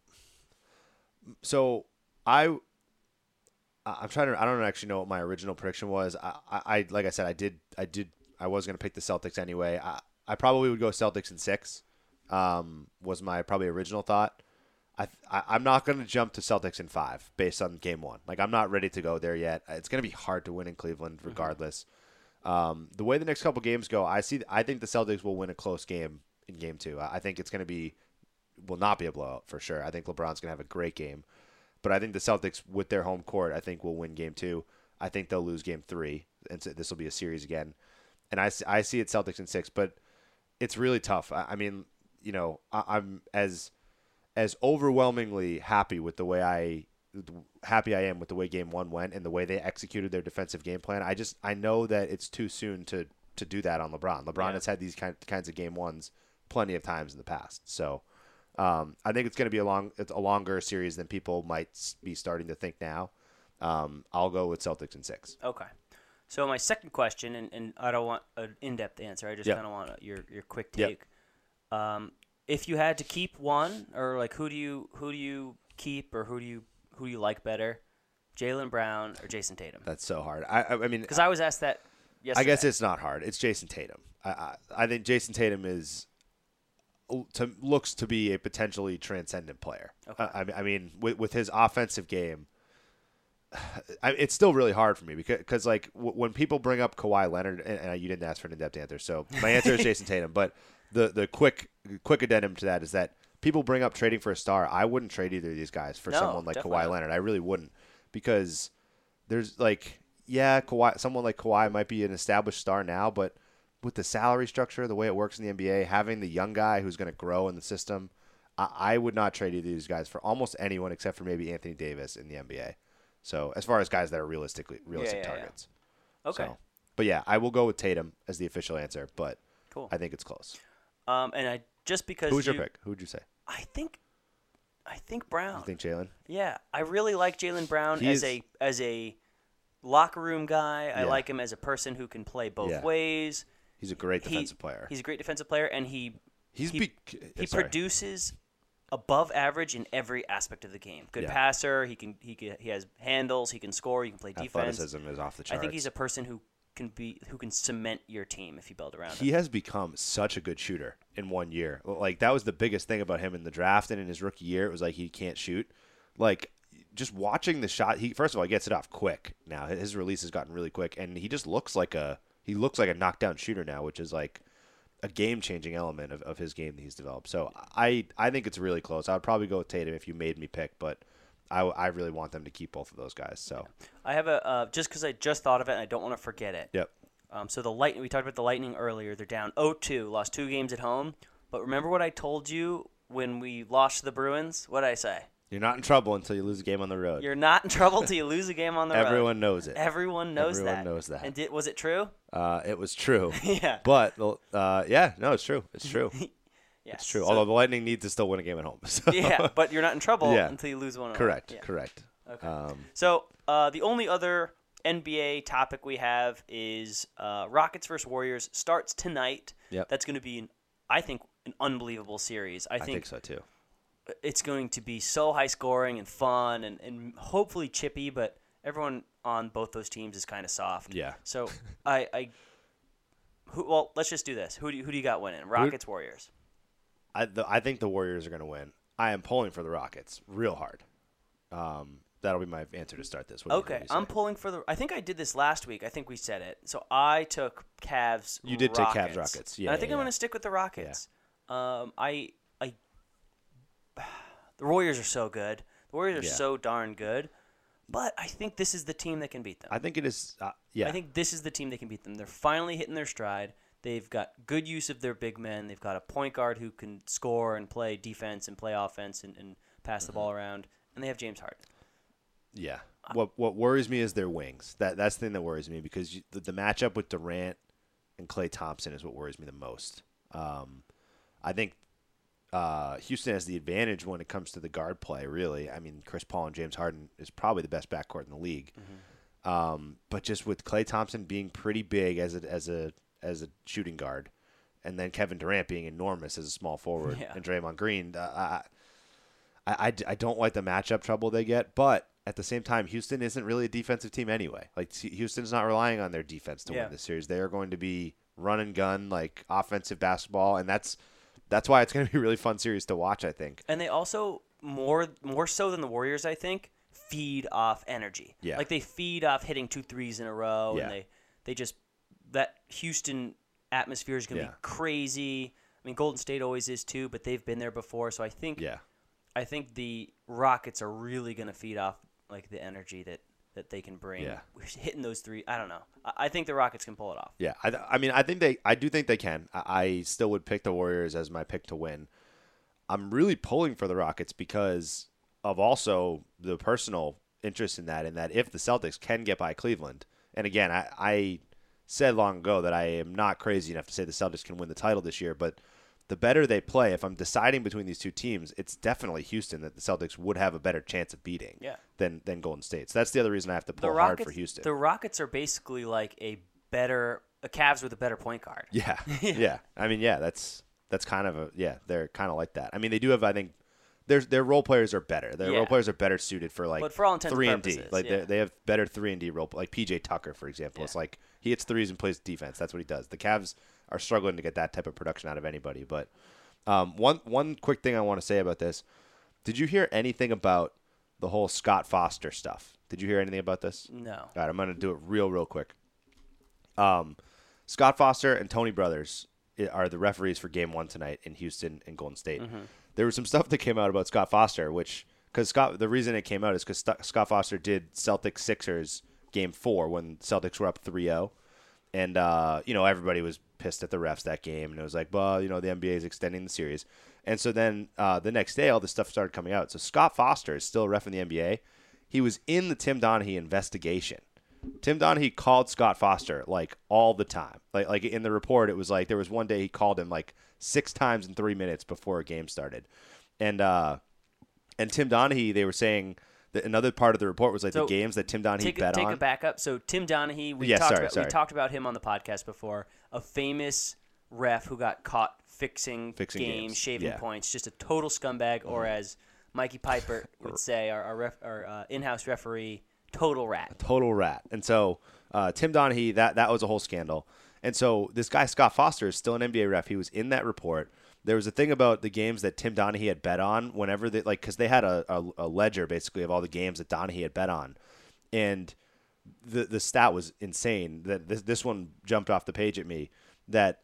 S1: so I- I'm trying to I don't actually know what my original prediction was. I, I, I like I said I did I did I was gonna pick the Celtics anyway. I, I probably would go Celtics in six. Um, was my probably original thought. I, I I'm not gonna jump to Celtics in five based on game one. Like I'm not ready to go there yet. It's gonna be hard to win in Cleveland regardless. Um, the way the next couple games go, I see. I think the Celtics will win a close game in game two. I I think it's going to be will not be a blowout for sure. I think LeBron's going to have a great game, but I think the Celtics with their home court, I think will win game two. I think they'll lose game three, and so this will be a series again. And I, I see it Celtics in six, but it's really tough. I, I mean, you know, I, I'm as as overwhelmingly happy with the way I happy I am with the way game one went and the way they executed their defensive game plan. I just I know that it's too soon to to do that on LeBron. LeBron
S2: Yeah.
S1: has had these kind kinds of game ones plenty of times in the past. So um, I think it's going to be a long it's a longer series than people might be starting to think now. Um, I'll go with Celtics in six.
S2: Okay. So my second question, and, and I don't want an in-depth answer. I just
S1: Yeah.
S2: kind of want your your quick take. Um, if you had to keep one, or like who do you who do you keep, or who do you who do you like better, Jaylen Brown or Jayson Tatum?
S1: That's so hard. I I, I mean
S2: Because I was asked that yesterday.
S1: I guess it's not hard. It's Jayson Tatum. I, I, I think Jayson Tatum is to, looks to be a potentially transcendent player.
S2: Okay.
S1: Uh, I, I mean, with, with his offensive game, I, it's still really hard for me because, cause like w- when people bring up Kawhi Leonard, and, and you didn't ask for an in-depth answer, so my answer is Jayson Tatum. But the the quick quick addendum to that is that people bring up trading for a star. I wouldn't trade either of these guys for
S2: No,
S1: someone like
S2: definitely
S1: Kawhi. Leonard. I really wouldn't because there's like yeah, Kawhi, someone like Kawhi might be an established star now, but with the salary structure, the way it works in the NBA, having the young guy who's going to grow in the system, I, I would not trade either of these guys for almost anyone except for maybe Anthony Davis in the NBA. So as far as guys that are realistically realistic
S2: yeah, yeah.
S1: targets.
S2: okay.
S1: So, but yeah, I will go with Tatum as the official answer, but
S2: Cool.
S1: I think it's close.
S2: Um, and I just because
S1: Who's
S2: you,
S1: your pick? Who would you say?
S2: I think, I think Brown.
S1: You think Jaylen?
S2: Yeah, I really like Jaylen Brown
S1: He
S2: as a as a locker room guy. I
S1: Yeah.
S2: like him as a person who can play both
S1: Yeah.
S2: ways.
S1: He's a great
S2: He-
S1: defensive player.
S2: He's a great defensive player, and he
S1: He's
S2: he,
S1: be-
S2: he
S1: sorry.
S2: produces above average in every aspect of the game. Good
S1: Yeah.
S2: passer. He can he can, he has handles. He can score. He can play defense.
S1: athleticism is off the
S2: I think he's a person who can be who can cement your team if you build around
S1: he
S2: him.
S1: has become such a good shooter in one year. Like that was the biggest thing about him in the draft and in his rookie year. It was like he can't shoot. Like just watching the shot, he first of all he gets it off quick. Now his release has gotten really quick, and he just looks like a he looks like a knockdown shooter now, which is like a game changing element of, of his game that he's developed. So I I think it's really close. I would probably go with Tatum if you made me pick, but I, I really want them to keep both of those guys. So
S2: I have a uh, just because I just thought of it and I don't want to forget it.
S1: yep.
S2: Um, so the light we talked about the Lightning earlier. They're down 0-2, lost two games at home. But remember what I told you when we lost to the Bruins? What did I say?
S1: You're not in trouble until you lose a game on the road.
S2: You're not in trouble until you lose a game on the road.
S1: Everyone knows it.
S2: Everyone knows
S1: Everyone
S2: that.
S1: knows that.
S2: And did, was it true?
S1: Uh, it was true.
S2: Yeah.
S1: But uh, yeah, no, it's true. It's true.
S2: Yes.
S1: It's true.
S2: So-
S1: Although the Lightning needs to still win a game at home. So.
S2: yeah, but you're not in trouble
S1: Yeah.
S2: until you lose one.
S1: correct.
S2: Yeah.
S1: Correct.
S2: Okay.
S1: Um,
S2: So uh, the only other NBA topic we have is uh, Rockets versus Warriors starts tonight.
S1: Yep.
S2: That's going to be, an, I think, an unbelievable series. I
S1: I
S2: think,
S1: think so too.
S2: It's going to be so high scoring and fun and, and hopefully chippy, but everyone on both those teams is kind of soft.
S1: Yeah.
S2: So I, I who, well, let's just do this. Who do you, who do you got winning? Rockets, Warriors.
S1: I the, I think the Warriors are going to win. I am pulling for the Rockets real hard. Um, that'll be my answer to start this. What do you- what
S2: Okay, I'm pulling for the. I think I did this last week. I think we said it. So I took Cavs.
S1: You did take Cavs,
S2: Rockets.
S1: Rockets.
S2: And
S1: Yeah,
S2: I think
S1: yeah,
S2: I'm
S1: yeah.
S2: going to stick with the Rockets. Um, I, I, the Warriors are so good. The Warriors are
S1: Yeah.
S2: so darn good. But I think this is the team that can beat them.
S1: I think it is. Uh, yeah.
S2: I think this is the team that can beat them. They're finally hitting their stride. They've got good use of their big men. They've got a point guard who can score and play defense and play offense and, and pass the
S1: Mm-hmm.
S2: ball around. And they have James Harden.
S1: Yeah. What what worries me is their wings. That that's the thing that worries me because you, the, the matchup with Durant and Klay Thompson is what worries me the most. Um, I think uh, Houston has the advantage when it comes to the guard play. Really, I mean, Chris Paul and James Harden is probably the best backcourt in the league. Um, but just with Klay Thompson being pretty big as a as a as a shooting guard, and then Kevin Durant being enormous as a small forward,
S2: Yeah.
S1: and Draymond Green, uh, I, I, I, I don't like the matchup trouble they get, but at the same time, Houston isn't really a defensive team anyway. Like Houston's not relying on their defense to
S2: Yeah.
S1: win this series. They are going to be run and gun like offensive basketball, and that's that's why it's going to be a really fun series to watch. I think.
S2: And they also more more so than the Warriors, I think, feed off energy.
S1: Yeah.
S2: Like they feed off hitting two threes in a row,
S1: Yeah.
S2: and they they just that Houston atmosphere is gonna
S1: Yeah.
S2: be crazy. I mean, Golden State always is too, but they've been there before, so I think
S1: Yeah.
S2: I think the Rockets are really gonna feed off like the energy that that they can bring.
S1: Yeah.
S2: Hitting those three, I don't know. I, I think the Rockets can pull it off.
S1: Yeah, I, I mean, I think they, I do think they can. I, I still would pick the Warriors as my pick to win. I'm really pulling for the Rockets because of also the personal interest in that, and that if the Celtics can get by Cleveland, and again, I, I said long ago that I am not crazy enough to say the Celtics can win the title this year, but the better they play, if I'm deciding between these two teams, it's definitely Houston that the Celtics would have a better chance of beating
S2: Yeah.
S1: than than Golden State. So that's the other reason I have to pull hard for Houston.
S2: the Rockets are basically like a better a Cavs with a better point guard.
S1: Yeah, yeah. I mean, yeah, that's that's kind of a yeah. They're kind of like that. I mean, they do have. I think their their role players are better. Their
S2: Yeah.
S1: role players are better suited for like
S2: But for all intents and
S1: three and D.
S2: purposes,
S1: Like
S2: yeah.
S1: they they have better three and D role. Like PJ Tucker, for example, it's like he hits threes and plays defense. That's what he does. The Cavs are struggling to get that type of production out of anybody. But um, one one quick thing I want to say about this: Did you hear anything about the whole Scott Foster stuff? Did you hear anything about this?
S2: No.
S1: All right, I'm going to do it real, real quick. Um, Scott Foster and Tony Brothers are the referees for Game One tonight in Houston and Golden State. There was some stuff that came out about Scott Foster, which because Scott, the reason it came out is because Scott Foster did Celtics Sixers Game Four when Celtics were up 3-0. and uh, you know everybody was pissed at the refs that game, and it was like, well, you know the NBA is extending the series, and so then uh, the next day all this stuff started coming out. So Scott Foster is still a ref in the NBA. He was in the Tim Donaghy investigation. Tim Donaghy called Scott Foster like all the time. Like like in the report, it was like there was one day he called him like six times in three minutes before a game started, and uh, and Tim Donaghy they were saying that another part of the report was like
S2: So,
S1: the games that Tim Donaghy
S2: take, a-
S1: bet
S2: take
S1: on.
S2: a back up. So Tim Donaghy, we
S1: Yeah,
S2: talked
S1: sorry,
S2: about
S1: sorry.
S2: we talked about him on the podcast before. A famous ref who got caught fixing,
S1: Fixing
S2: games,
S1: games,
S2: shaving
S1: yeah. Mm-hmm.
S2: points, just a total scumbag, or as Mikey Piper would say, our our, ref, our uh, in-house referee, total rat.
S1: total rat. And so uh, Tim Donaghy, that that was a whole scandal. And so this guy Scott Foster is still an NBA ref. He was in that report. There was a thing about the games that Tim Donaghy had bet on whenever they like because they had a, a, a ledger basically of all the games that Donaghy had bet on, and the the stat was insane. That this this one jumped off the page at me that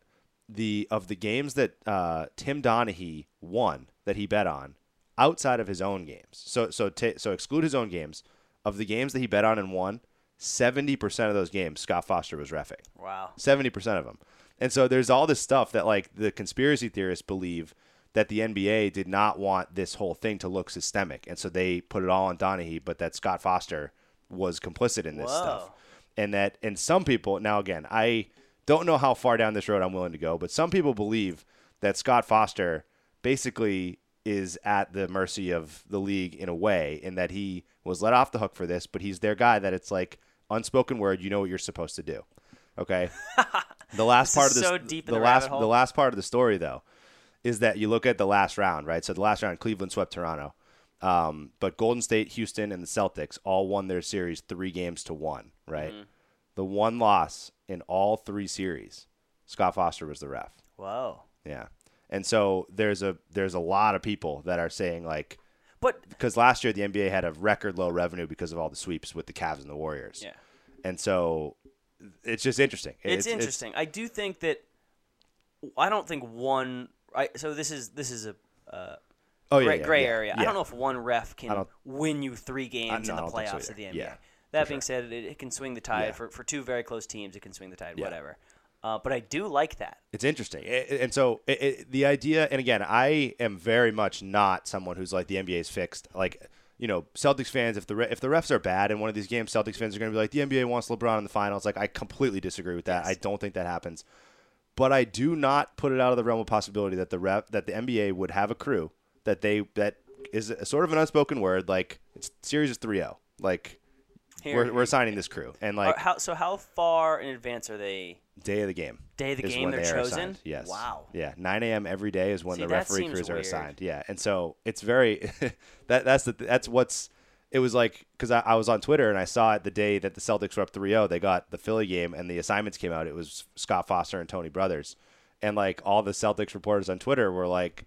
S1: the of the games that uh, Tim Donaghy won that he bet on outside of his own games. So so ta so exclude his own games. Of the games that he bet on and won, seventy percent of those games Scott Foster was refing.
S2: Wow.
S1: Seventy percent of them. And so there's all this stuff that like the conspiracy theorists believe that the NBA did not want this whole thing to look systemic, and so they put it all on Donaghy, but that Scott Foster was complicit in this stuff, and that and some people now again I don't know how far down this road I'm willing to go, but some people believe that Scott Foster basically is at the mercy of the league in a way, in that he was let off the hook for this, but he's their guy that it's like unspoken word, you know what you're supposed to do. Okay. The last part of this,
S2: so deep
S1: the
S2: the
S1: last,
S2: hole.
S1: the last part of the story though, is that you look at the last round, right? So the last round, Cleveland swept Toronto, um, but Golden State, Houston, and the Celtics all won their series three games to one, right?
S2: Mm-hmm.
S1: The one loss in all three series, Scott Foster was the ref.
S2: Whoa.
S1: Yeah, and so there's a there's a lot of people that are saying like
S2: But
S1: because last year the NBA had a record low revenue because of all the sweeps with the Cavs and the Warriors.
S2: yeah.
S1: and so it's just interesting.
S2: it's, interesting. I do think that I don't think one. I, so this is this is a uh,
S1: oh yeah,
S2: gray,
S1: yeah,
S2: gray
S1: yeah,
S2: area. I don't know if one ref can win you three games
S1: no,
S2: in the
S1: don't so
S2: playoffs of the. NBA. That being
S1: sure.
S2: said, it, it can swing the tide for, for two very close teams. It can swing the tide, whatever. Uh, but I do like that.
S1: It's interesting, I- I- and so it, it, the idea. And again, I am very much not someone who's like the NBA is fixed. Like you know, Celtics fans, if the re- if the refs are bad in one of these games, Celtics fans are going to be like, the NBA wants LeBron in the finals. Like I completely disagree with that. I don't think that happens. But I do not put it out of the realm of possibility that the ref that the NBA would have a crew that they that is a, sort of an unspoken word. Like it's series is 3-0. Like
S2: Here,
S1: we're, we're assigning this crew and like
S2: how, so how far in advance are they?
S1: day of the game.
S2: Day of the
S1: is
S2: game
S1: when
S2: they're
S1: they
S2: chosen?
S1: assigned. Yes.
S2: Wow.
S1: Yeah, 9 a.m. every day is when
S2: See,
S1: the referee crews are assigned. Yeah, and so it's very that that's the that's what's it was like because I, I was on Twitter and I saw it the day that the Celtics were up 3-0. They got the Philly game and the assignments came out. It was Scott Foster and Tony Brothers, and like all the Celtics reporters on Twitter were like,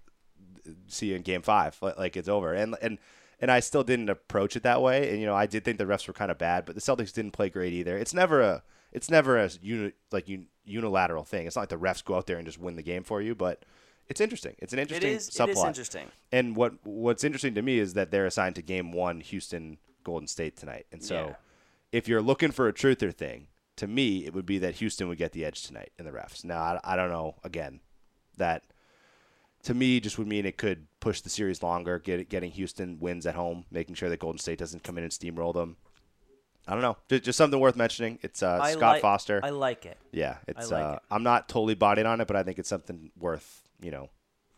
S1: "See you in Game Five, like, it's over." And and and I still didn't approach it that way. And you know, I did think the refs were kind of bad, but the Celtics didn't play great either. It's never a it's never a uni, like un, unilateral thing. It's not like the refs go out there and just win the game for you, but it's interesting. It's an interesting
S2: is.
S1: subplot.
S2: It is interesting.
S1: And what what's interesting to me is that they're assigned to game one, Houston Golden State tonight. And so
S2: Yeah.
S1: if you're looking for a truther thing, to me it would be that Houston would get the edge tonight in the refs. Now I, I don't know. Again, that to me just would mean it could push the series longer, get getting Houston wins at home, making sure that Golden State doesn't come in and steamroll them. I don't know. Just, just something worth mentioning. It's uh,
S2: I
S1: Scott
S2: like-
S1: Foster.
S2: I like it.
S1: yeah, it's.
S2: like
S1: uh,
S2: it.
S1: I'm not totally bought in on it, but I think it's something worth you know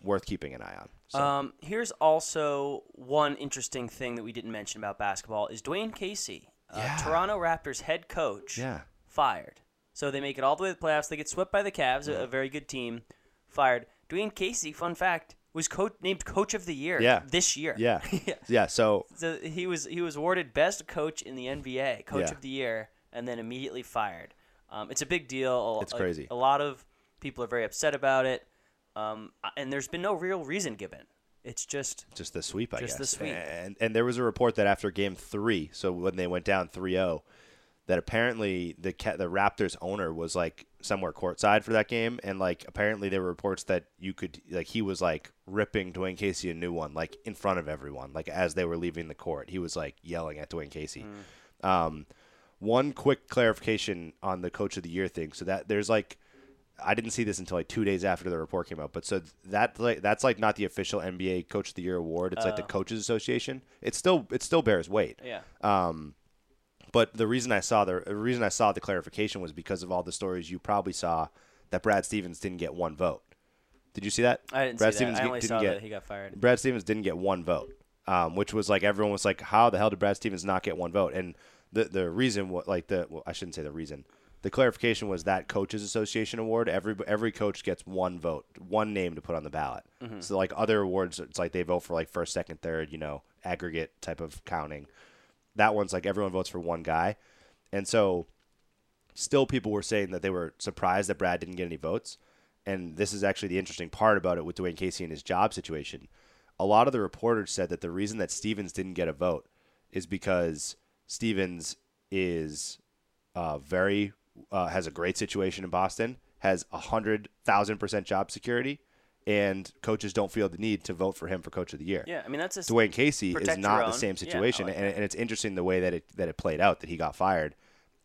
S1: worth keeping an eye on. So.
S2: Um, here's also one interesting thing that we didn't mention about basketball is Dwane Casey, uh,
S1: Yeah.
S2: Toronto Raptors head coach,
S1: Yeah.
S2: fired. So they make it all the way to the playoffs. They get swept by the Cavs, a, a very good team. Fired. Dwane Casey, fun fact, was co- named coach of the year
S1: Yeah.
S2: this year.
S1: Yeah.
S2: yeah.
S1: yeah. So
S2: So he was he was awarded best coach in the NBA, coach
S1: Yeah.
S2: of the year, and then immediately fired. Um, it's a big deal. A-
S1: It's
S2: a-
S1: crazy.
S2: A, lot of people are very upset about it, um, and there's been no real reason given. It's just
S1: just the sweep, I
S2: Just the sweep.
S1: And and there was a report that after game three, so when they went down 3-0, that apparently the the Raptors owner was like somewhere courtside for that game, and like apparently there were reports that you could like he was like ripping Dwane Casey a new one like in front of everyone, like as they were leaving the court, he was like yelling at Dwane Casey. Um, one quick clarification on the coach of the year thing. So that there's like I didn't see this until like two days after the report came out. But so that like that's like not the official NBA Coach of the Year award. It's like the Coaches Association. It still it still bears weight.
S2: yeah.
S1: But the reason I saw the, the reason I saw the clarification was because of all the stories you probably saw that Brad Stevens didn't get one vote. Did you see that?
S2: I didn't
S1: Brad
S2: see
S1: Stevens
S2: that. I only
S1: didn't
S2: saw
S1: get
S2: that he got fired.
S1: Brad Stevens didn't get one vote, um, which was like everyone was like, "How the hell did Brad Stevens not get one vote?" And the the reason, what like the well, I shouldn't say the reason. The clarification was that coaches association award. Every every coach gets one vote, one name to put on the ballot. So like other awards, it's like they vote for like first, second, third, you know, aggregate type of counting. That one's like everyone votes for one guy, and so still people were saying that they were surprised that Brad didn't get any votes. And this is actually the interesting part about it with Dwane Casey and his job situation. A lot of the reporters said that the reason that Stevens didn't get a vote is because Stevens is uh, very uh, has a great situation in Boston, has a hundred thousand percent job security, and coaches don't feel the need to vote for him for Coach of the Year.
S2: Yeah, I mean that's a
S1: Dwane Casey is not the same
S2: Yeah,
S1: situation,
S2: like
S1: and, and it's interesting the way that it that it played out that he got fired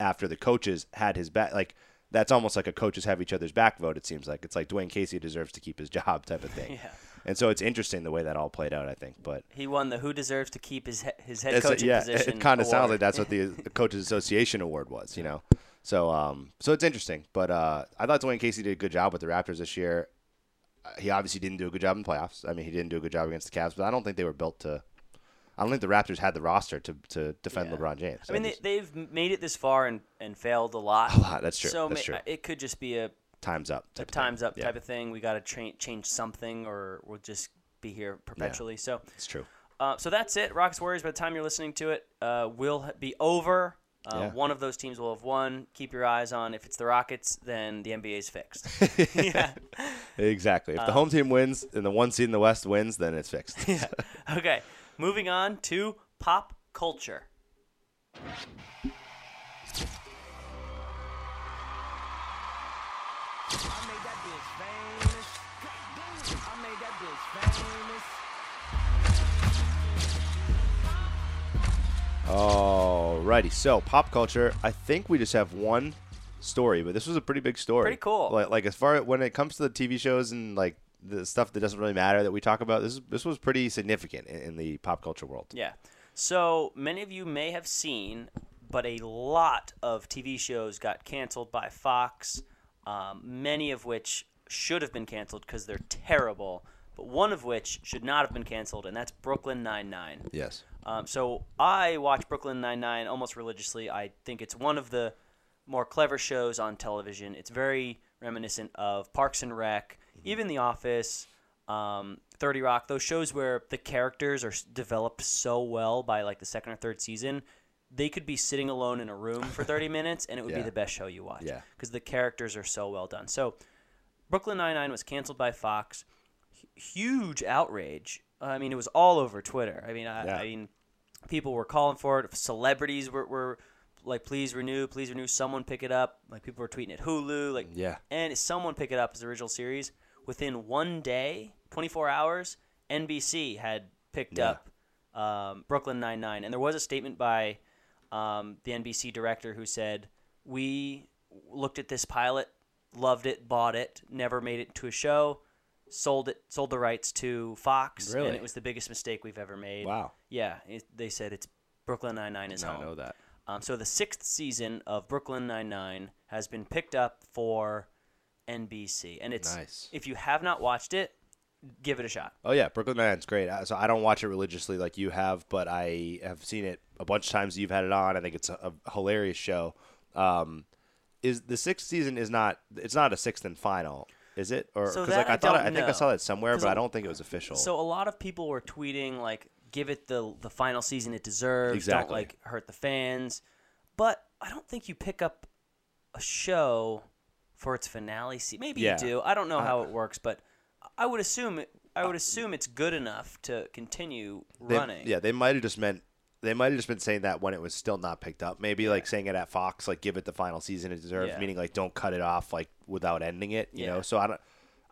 S1: after the coaches had his back. Like that's almost like a coaches have each other's back vote. It seems like it's like Dwane Casey deserves to keep his job type of thing.
S2: Yeah.
S1: And so it's interesting the way that all played out. I think, but
S2: He won the Who Deserves to Keep His His Head Coaching
S1: yeah,
S2: Position.
S1: it kind of sounds like that's what the, the coaches association award was. You know, so um, so it's interesting. But uh, I thought Dwane Casey did a good job with the Raptors this year. He obviously didn't do a good job in the playoffs. I mean, he didn't do a good job against the Cavs, but I don't think they were built to. I don't think the Raptors had the roster to, to defend
S2: Yeah.
S1: LeBron James.
S2: I mean, they, they've made it this far and, and failed a lot.
S1: A lot, that's true,
S2: So
S1: that's
S2: ma-
S1: true.
S2: it could just be a,
S1: time's up.
S2: a
S1: type of thing.
S2: times up
S1: Yeah,
S2: type of thing. We got to tra- change something, or we'll just be here perpetually. So,
S1: It's true.
S2: uh, so that's it. Rockets Warriors. By the time you're listening to it, uh, will be over. Uh,
S1: Yeah.
S2: One of those teams will have won. Keep your eyes on. If it's the Rockets, then the NBA's fixed. yeah.
S1: Exactly. If
S2: Uh,
S1: the home team wins and the one seed in the West wins, then it's fixed.
S2: Okay. Moving on to pop culture.
S6: I made that bitch famous. I made that bitch famous.
S1: Alrighty, so pop culture. I think we just have one story, but this was a pretty big story.
S2: Pretty cool.
S1: Like, like as far when it comes to the TV shows and like the stuff that doesn't really matter that we talk about, this this was pretty significant in, in the pop culture world.
S2: Yeah. So many of you may have seen, but a lot of TV shows got canceled by Fox, um, many of which should have been canceled because they're terrible, but one of which should not have been canceled, and that's Brooklyn Nine-Nine.
S1: Yes.
S2: Um, so I watch Brooklyn Nine-Nine almost religiously. I think it's one of the more clever shows on television. It's very reminiscent of Parks and Rec, even The Office, um, 30 Rock, those shows where the characters are developed so well by like the second or third season. They could be sitting alone in a room for 30 minutes and it would be the best show you watch.
S1: Yeah.
S2: Because the characters are so well done. So Brooklyn Nine-Nine was canceled by Fox. Huge outrage. I mean, it was all over Twitter. I mean, I,
S1: Yeah.
S2: I mean, people were calling for it. Celebrities were, were like, "Please renew, please renew." Someone pick it up. Like people were tweeting at Hulu. Like,
S1: Yeah.
S2: and someone pick it up as the original series. Within one day, 24 hours, NBC had picked
S1: Yeah.
S2: up um, Brooklyn Nine Nine, and there was a statement by um, the NBC director who said, "We looked at this pilot, loved it, bought it, never made it to a show." Sold it, sold the rights to Fox,
S1: Really?
S2: and it was the biggest mistake we've ever made.
S1: Wow.
S2: Yeah, it, they said it's Brooklyn Nine Nine is
S1: Did not
S2: home.
S1: know that.
S2: Um, so the sixth season of Brooklyn Nine Nine has been picked up for NBC, and it's
S1: Nice.
S2: if you have not watched it, give it a shot.
S1: Oh yeah, Brooklyn Nine-Nine's great. Uh, So I don't watch it religiously like you have, but I have seen it a bunch of times. You've had it on. I think it's a, a hilarious show. Um, is the sixth season is not? It's not a sixth and final, is it? Or because like I
S2: I
S1: thought,
S2: don't
S1: I think I saw that somewhere, but I don't think it was official.
S2: So a lot of people were tweeting like, "Give it the the final season it deserves.
S1: Exactly.
S2: Don't like hurt the fans." But I don't think you pick up a show for its finale. Se- Maybe
S1: Yeah.
S2: you do. I don't know how it works, but I would assume it. I would uh, assume it's good enough to continue
S1: They-
S2: running.
S1: Yeah, they might have just meant they might have just been saying that when it was still not picked up. Maybe like saying it at Fox, like give it the final season it deserves,
S2: Yeah.
S1: meaning like don't cut it off like without ending it. You
S2: Yeah.
S1: know, so I don't.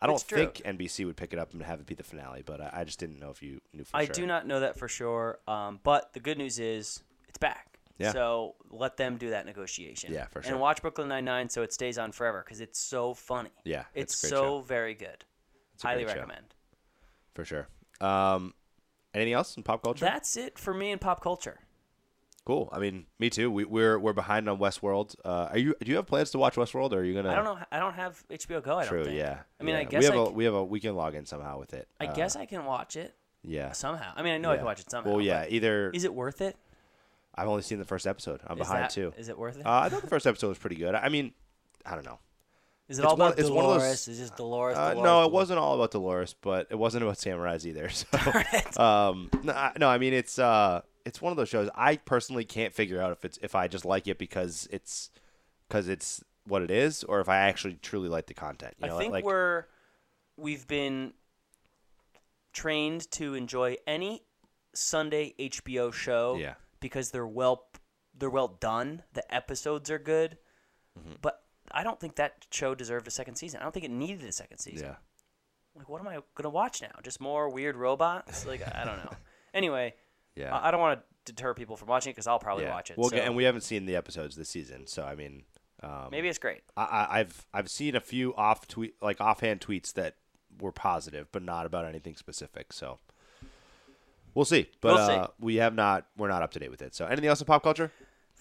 S1: I don't
S2: It's true.
S1: think NBC would pick it up and have it be the finale, but I, I just didn't know if you knew for
S2: I
S1: sure.
S2: do not know that for sure. Um, but the good news is it's back.
S1: Yeah.
S2: So let them do that negotiation.
S1: Yeah, for sure.
S2: And watch Brooklyn Nine Nine so it stays on forever because it's so funny.
S1: Yeah,
S2: It's,
S1: it's a great
S2: so
S1: show.
S2: very good.
S1: It's a
S2: Highly
S1: great show.
S2: recommend.
S1: for sure. Um, anything else in pop culture?
S2: That's it for me in pop culture.
S1: cool. I mean, me too. We, we're we're behind on Westworld. Uh, are you? Do you have plans to watch Westworld, or are you gonna?
S2: I don't know. I don't have HBO Go. I
S1: True.
S2: don't think.
S1: Yeah.
S2: I mean, I guess
S1: we have
S2: I
S1: a
S2: c-
S1: we have a we can log in somehow with it.
S2: I
S1: Uh,
S2: guess I can watch it
S1: Yeah.
S2: somehow. I mean, I know I can watch it somehow.
S1: Well, yeah. Either
S2: Is it worth it?
S1: I've only seen the first episode. I'm
S2: Is
S1: behind
S2: that-
S1: too.
S2: Is it worth it?
S1: Uh, I thought the first episode was pretty good. I mean, I don't know.
S2: Is it all
S1: one-
S2: about
S1: one of
S2: Dolores?
S1: those-
S2: Is just Dolores?
S1: Uh,
S2: Dolores,
S1: no, it
S2: Dolores?
S1: wasn't all about Dolores, but it wasn't about Samurais either. So, um, no, I- no, I mean it's uh, it's one of those shows. I personally can't figure out if it's if I just like it because it's because it's what it is, or if I actually truly like the content. You know,
S2: I think
S1: like,
S2: we're we've been trained to enjoy any Sunday HBO show
S1: Yeah.
S2: because they're well they're well done. The episodes are good,
S1: Mm-hmm.
S2: but I don't think that show deserved a second season. I don't think it needed a second season.
S1: yeah.
S2: Like, what am I gonna watch now? Just more weird robots? Like, I don't know. Anyway,
S1: Yeah.
S2: I, I don't want to deter people from watching it because I'll probably
S1: yeah.
S2: watch it.
S1: We'll
S2: so
S1: and we haven't seen the episodes this season, so I mean, um,
S2: maybe it's great.
S1: I, I've I've seen a few off tweet like offhand tweets that were positive, but not about anything specific. So we'll see. But
S2: We'll see.
S1: uh, we have not we're not up to date with it. So anything else in pop culture?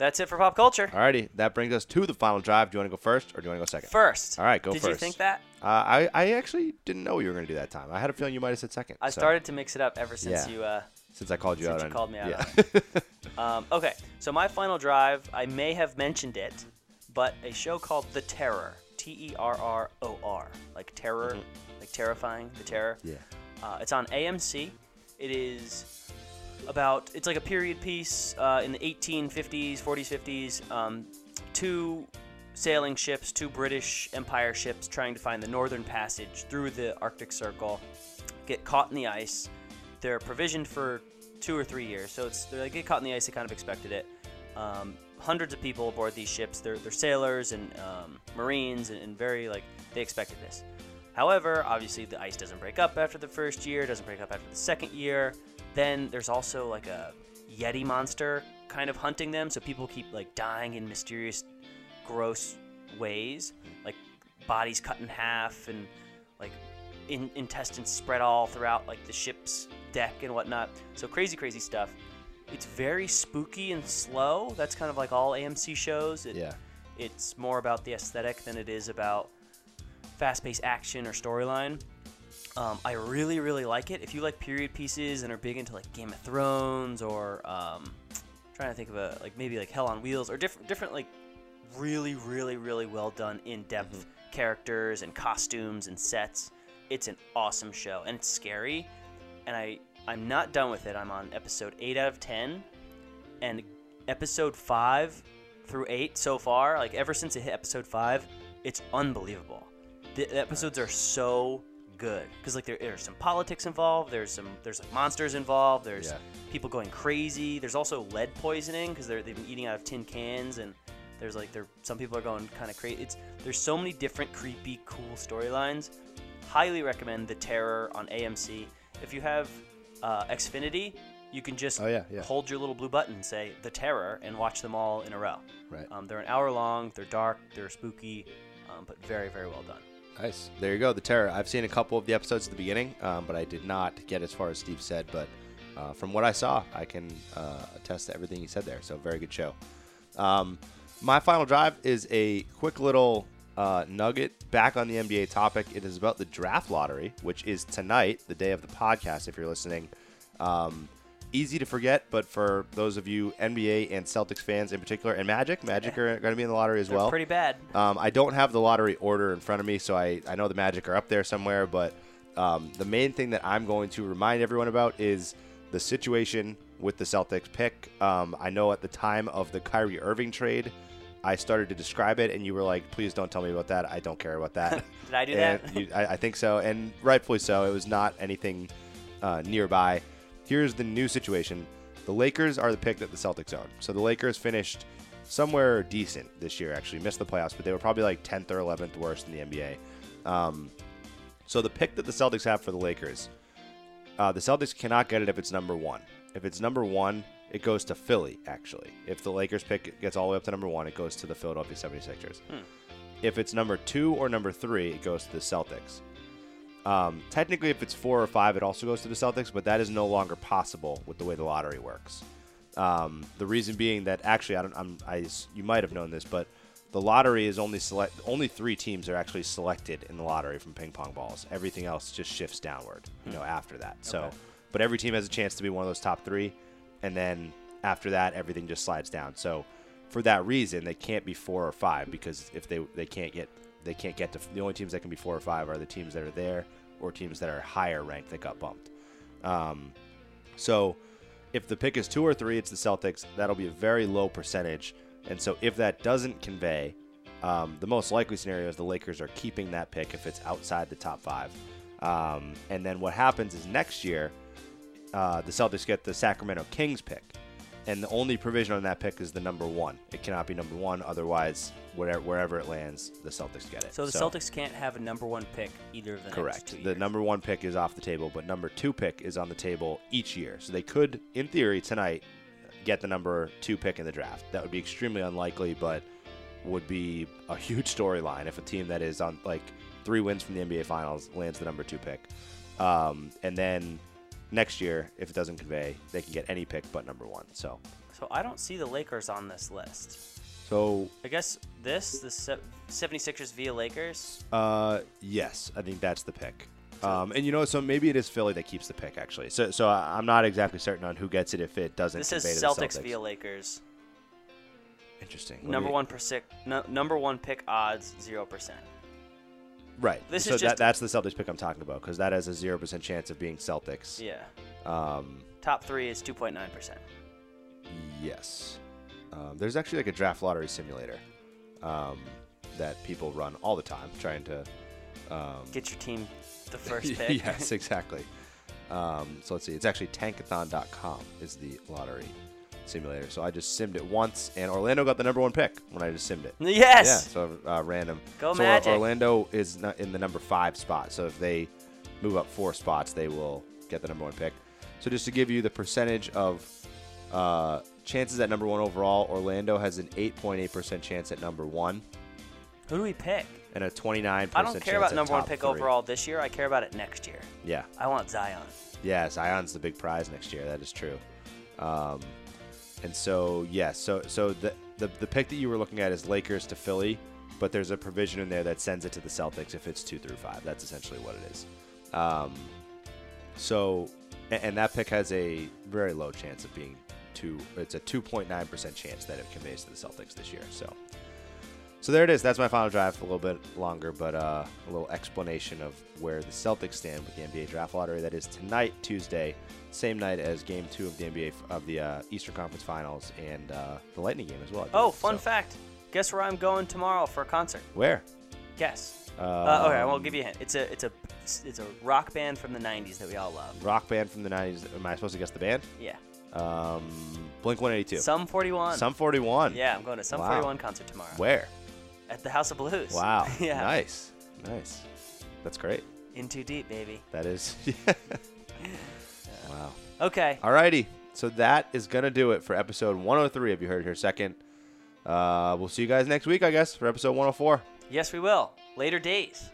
S2: That's it for pop culture.
S1: Alrighty, that brings us to the final drive. Do you want to go first or do you want to go second?
S2: First,
S1: All right, go
S2: Did
S1: first.
S2: you think that?
S1: Uh, I I actually didn't know you were going to do that time. I had a feeling you might have said second.
S2: I
S1: so-
S2: started to mix it up ever since
S1: Yeah.
S2: you. Uh,
S1: since I called you
S2: since
S1: out.
S2: you
S1: on-
S2: called me out
S1: Yeah.
S2: Um, okay, so my final drive, I may have mentioned it, but a show called The Terror, T E R R O R, like terror, like terrifying, The Terror.
S1: Mm-hmm. yeah.
S2: Uh, it's on AMC. It is about, it's like a period piece uh, in the 1850s, 40s, 50s. Um, two sailing ships, two British Empire ships trying to find the Northern Passage through the Arctic Circle, get caught in the ice. They're provisioned for two or three years, so it's they get caught in the ice. They kind of expected it. Um, hundreds of people aboard these ships. They're, they're sailors and um, marines, and, and very like they expected this. However, obviously the ice doesn't break up after the first year, doesn't break up after the second year. Then there's also like a yeti monster kind of hunting them, so people keep like dying in mysterious, gross ways, like bodies cut in half and like in, intestines spread all throughout like the ship's deck and whatnot. So crazy, crazy stuff. It's very spooky and slow. That's kind of like all AMC shows. It,
S1: Yeah.
S2: It's more about the aesthetic than it is about fast-paced action or storyline. Um, I really, really like it. If you like period pieces and are big into like Game of Thrones or um, trying to think of a like maybe like Hell on Wheels or different, different like really, really, really well done, in-depth characters and costumes and sets. It's an awesome show and it's scary. And I, I'm not done with it. I'm on episode eight out of ten, and episode five through eight so far, like ever since it hit episode five, it's unbelievable. The, the episodes are so good because like there, there's some politics involved. There's some there's like monsters involved. There's
S1: Yeah.
S2: people going crazy. There's also lead poisoning because they're they've been eating out of tin cans and there's like there some people are going kind of crazy. It's there's so many different creepy cool storylines. Highly recommend The Terror on AMC. If you have uh, Xfinity, you can just
S1: Oh, yeah, yeah.
S2: hold your little blue button, and say The Terror, and watch them all in a row.
S1: Right.
S2: Um, they're an hour long. They're dark. They're spooky, um, but very very well done.
S1: Nice. There you go. The Terror. I've seen a couple of the episodes at the beginning, um, but I did not get as far as Steve said. But uh, from what I saw, I can uh, attest to everything he said there. So very good show. Um, my final drive is a quick little uh, nugget back on the NBA topic. It is about the draft lottery, which is tonight, the day of the podcast. If you're listening. Um, easy to forget, but for those of you NBA and Celtics fans in particular, and Magic, Magic are going to be in the lottery as
S2: They're
S1: well.
S2: pretty bad.
S1: Um, I don't have the lottery order in front of me, so I, I know the Magic are up there somewhere. But um, the main thing that I'm going to remind everyone about is the situation with the Celtics pick. Um, I know at the time of the Kyrie Irving trade, I started to describe it, and you were like, "Please don't tell me about that. I don't care about that."
S2: Did I do
S1: And
S2: that?
S1: you, I, I think so, and rightfully so. It was not anything uh, nearby. Here's the new situation: the Lakers are the pick that the Celtics own. So the Lakers finished somewhere decent this year. Actually, missed the playoffs, but they were probably like 10th or 11th worst in the NBA. Um, so the pick that the Celtics have for the Lakers, uh, the Celtics cannot get it if it's number one. If it's number one, it goes to Philly, actually. If the Lakers pick gets all the way up to number one, it goes to the Philadelphia 76ers. If it's number two or number three, it goes to the Celtics. Um, technically, if it's four or five, it also goes to the Celtics, but that is no longer possible with the way the lottery works. Um, the reason being that actually, I don't, I'm, I, you might have known this, but the lottery is only select. Only three teams are actually selected in the lottery from ping pong balls. Everything else just shifts downward. You know, after that. So,
S2: Okay.
S1: but every team has a chance to be one of those top three, and then after that, everything just slides down. So, for that reason, they can't be four or five because if they they can't get they can't get to the only teams that can be four or five are the teams that are there or teams that are higher ranked that got bumped. Um, so if the pick is two or three, it's the Celtics. That'll be a very low percentage. And so if that doesn't convey, um, the most likely scenario is the Lakers are keeping that pick if it's outside the top five. Um, and then what happens is next year, uh, the Celtics get the Sacramento Kings pick. And the only provision on that pick is the number one. It cannot be number one, otherwise, wherever, wherever it lands, the Celtics get it.
S2: So the Celtics can't have a number one pick either of the
S1: Correct. The number one pick is off the table, but number two pick is on the table each year. So they could, in theory, tonight get the number two pick in the draft. That would be extremely unlikely, but would be a huge storyline if a team that is on like three wins from the NBA Finals lands the number two pick. Um, and then next year, if it doesn't convey, they can get any pick but number one. So,
S2: So I don't see the Lakers on this list.
S1: so
S2: I guess this, the se- 76ers via Lakers.
S1: Uh, yes, I think that's the pick. Um, and you know, so maybe it is Philly that keeps the pick actually. So, so I'm not exactly certain on who gets it if it doesn't.
S2: This is
S1: convey to the
S2: Celtics,
S1: Celtics
S2: via Lakers.
S1: Interesting. Let
S2: Number one percent, no, number one pick odds zero percent.
S1: Right.
S2: This
S1: so
S2: is
S1: that, that's the Celtics pick I'm talking about because that has a zero percent chance of being Celtics.
S2: Yeah.
S1: Um,
S2: Top three is two point nine percent.
S1: yes. Um, there's actually like a draft lottery simulator um, that people run all the time, trying to. Um,
S2: Get your team the first pick.
S1: yes, exactly. Um, so let's see. It's actually tankathon.com is the lottery simulator. So I just simmed it once, and Orlando got the number one pick when I just simmed it.
S2: yes.
S1: Yeah, so uh, random.
S2: Go
S1: so
S2: Magic.
S1: Orlando is not in the number five spot. So if they move up four spots, they will get the number one pick. So just to give you the percentage of uh, chances at number one overall, Orlando has an 8.8% chance at number one.
S2: Who do we pick?
S1: and a 29%
S2: I don't care about number one pick
S1: three.
S2: overall this year. I care about it next year.
S1: Yeah.
S2: I want Zion.
S1: Yeah, Zion's the big prize next year. That is true. Um, and so, yeah, so so the, the the pick that you were looking at is Lakers to Philly, but there's a provision in there that sends it to the Celtics if it's two through five. That's essentially what it is. Um, so, a- and that pick has a very low chance of being two. It's a 2.9 percent chance that it conveys to the Celtics this year. So. So there it is. That's my final draft. A little bit longer, but uh, a little explanation of where the Celtics stand with the NBA draft lottery. That is tonight, Tuesday, same night as Game Two of the NBA f- of the uh, Eastern Conference Finals and uh, the Lightning game as well.
S2: Oh, fun
S1: So-
S2: fact. Guess where I'm going tomorrow for a concert?
S1: Where?
S2: Guess. uh, okay, I'll
S1: Um,
S2: give you a hint. It's a it's a it's a rock band from the '90s that we all love.
S1: Rock band from the '90s. Am I supposed to guess the band?
S2: Yeah.
S1: Um, Blink 182.
S2: Sum 41.
S1: Sum 41.
S2: Yeah, I'm going to Sum
S1: Wow.
S2: 41 concert tomorrow.
S1: Where?
S2: At the House of Blues.
S1: Wow.
S2: yeah.
S1: Nice. Nice. That's great.
S2: In too deep, baby.
S1: That is. yeah. wow.
S2: Okay.
S1: Alrighty. So that is going to do it for episode 103 of You Heard It Here Second. Uh, we'll see you guys next week, I guess, for episode 104.
S2: Yes, we will. Later days.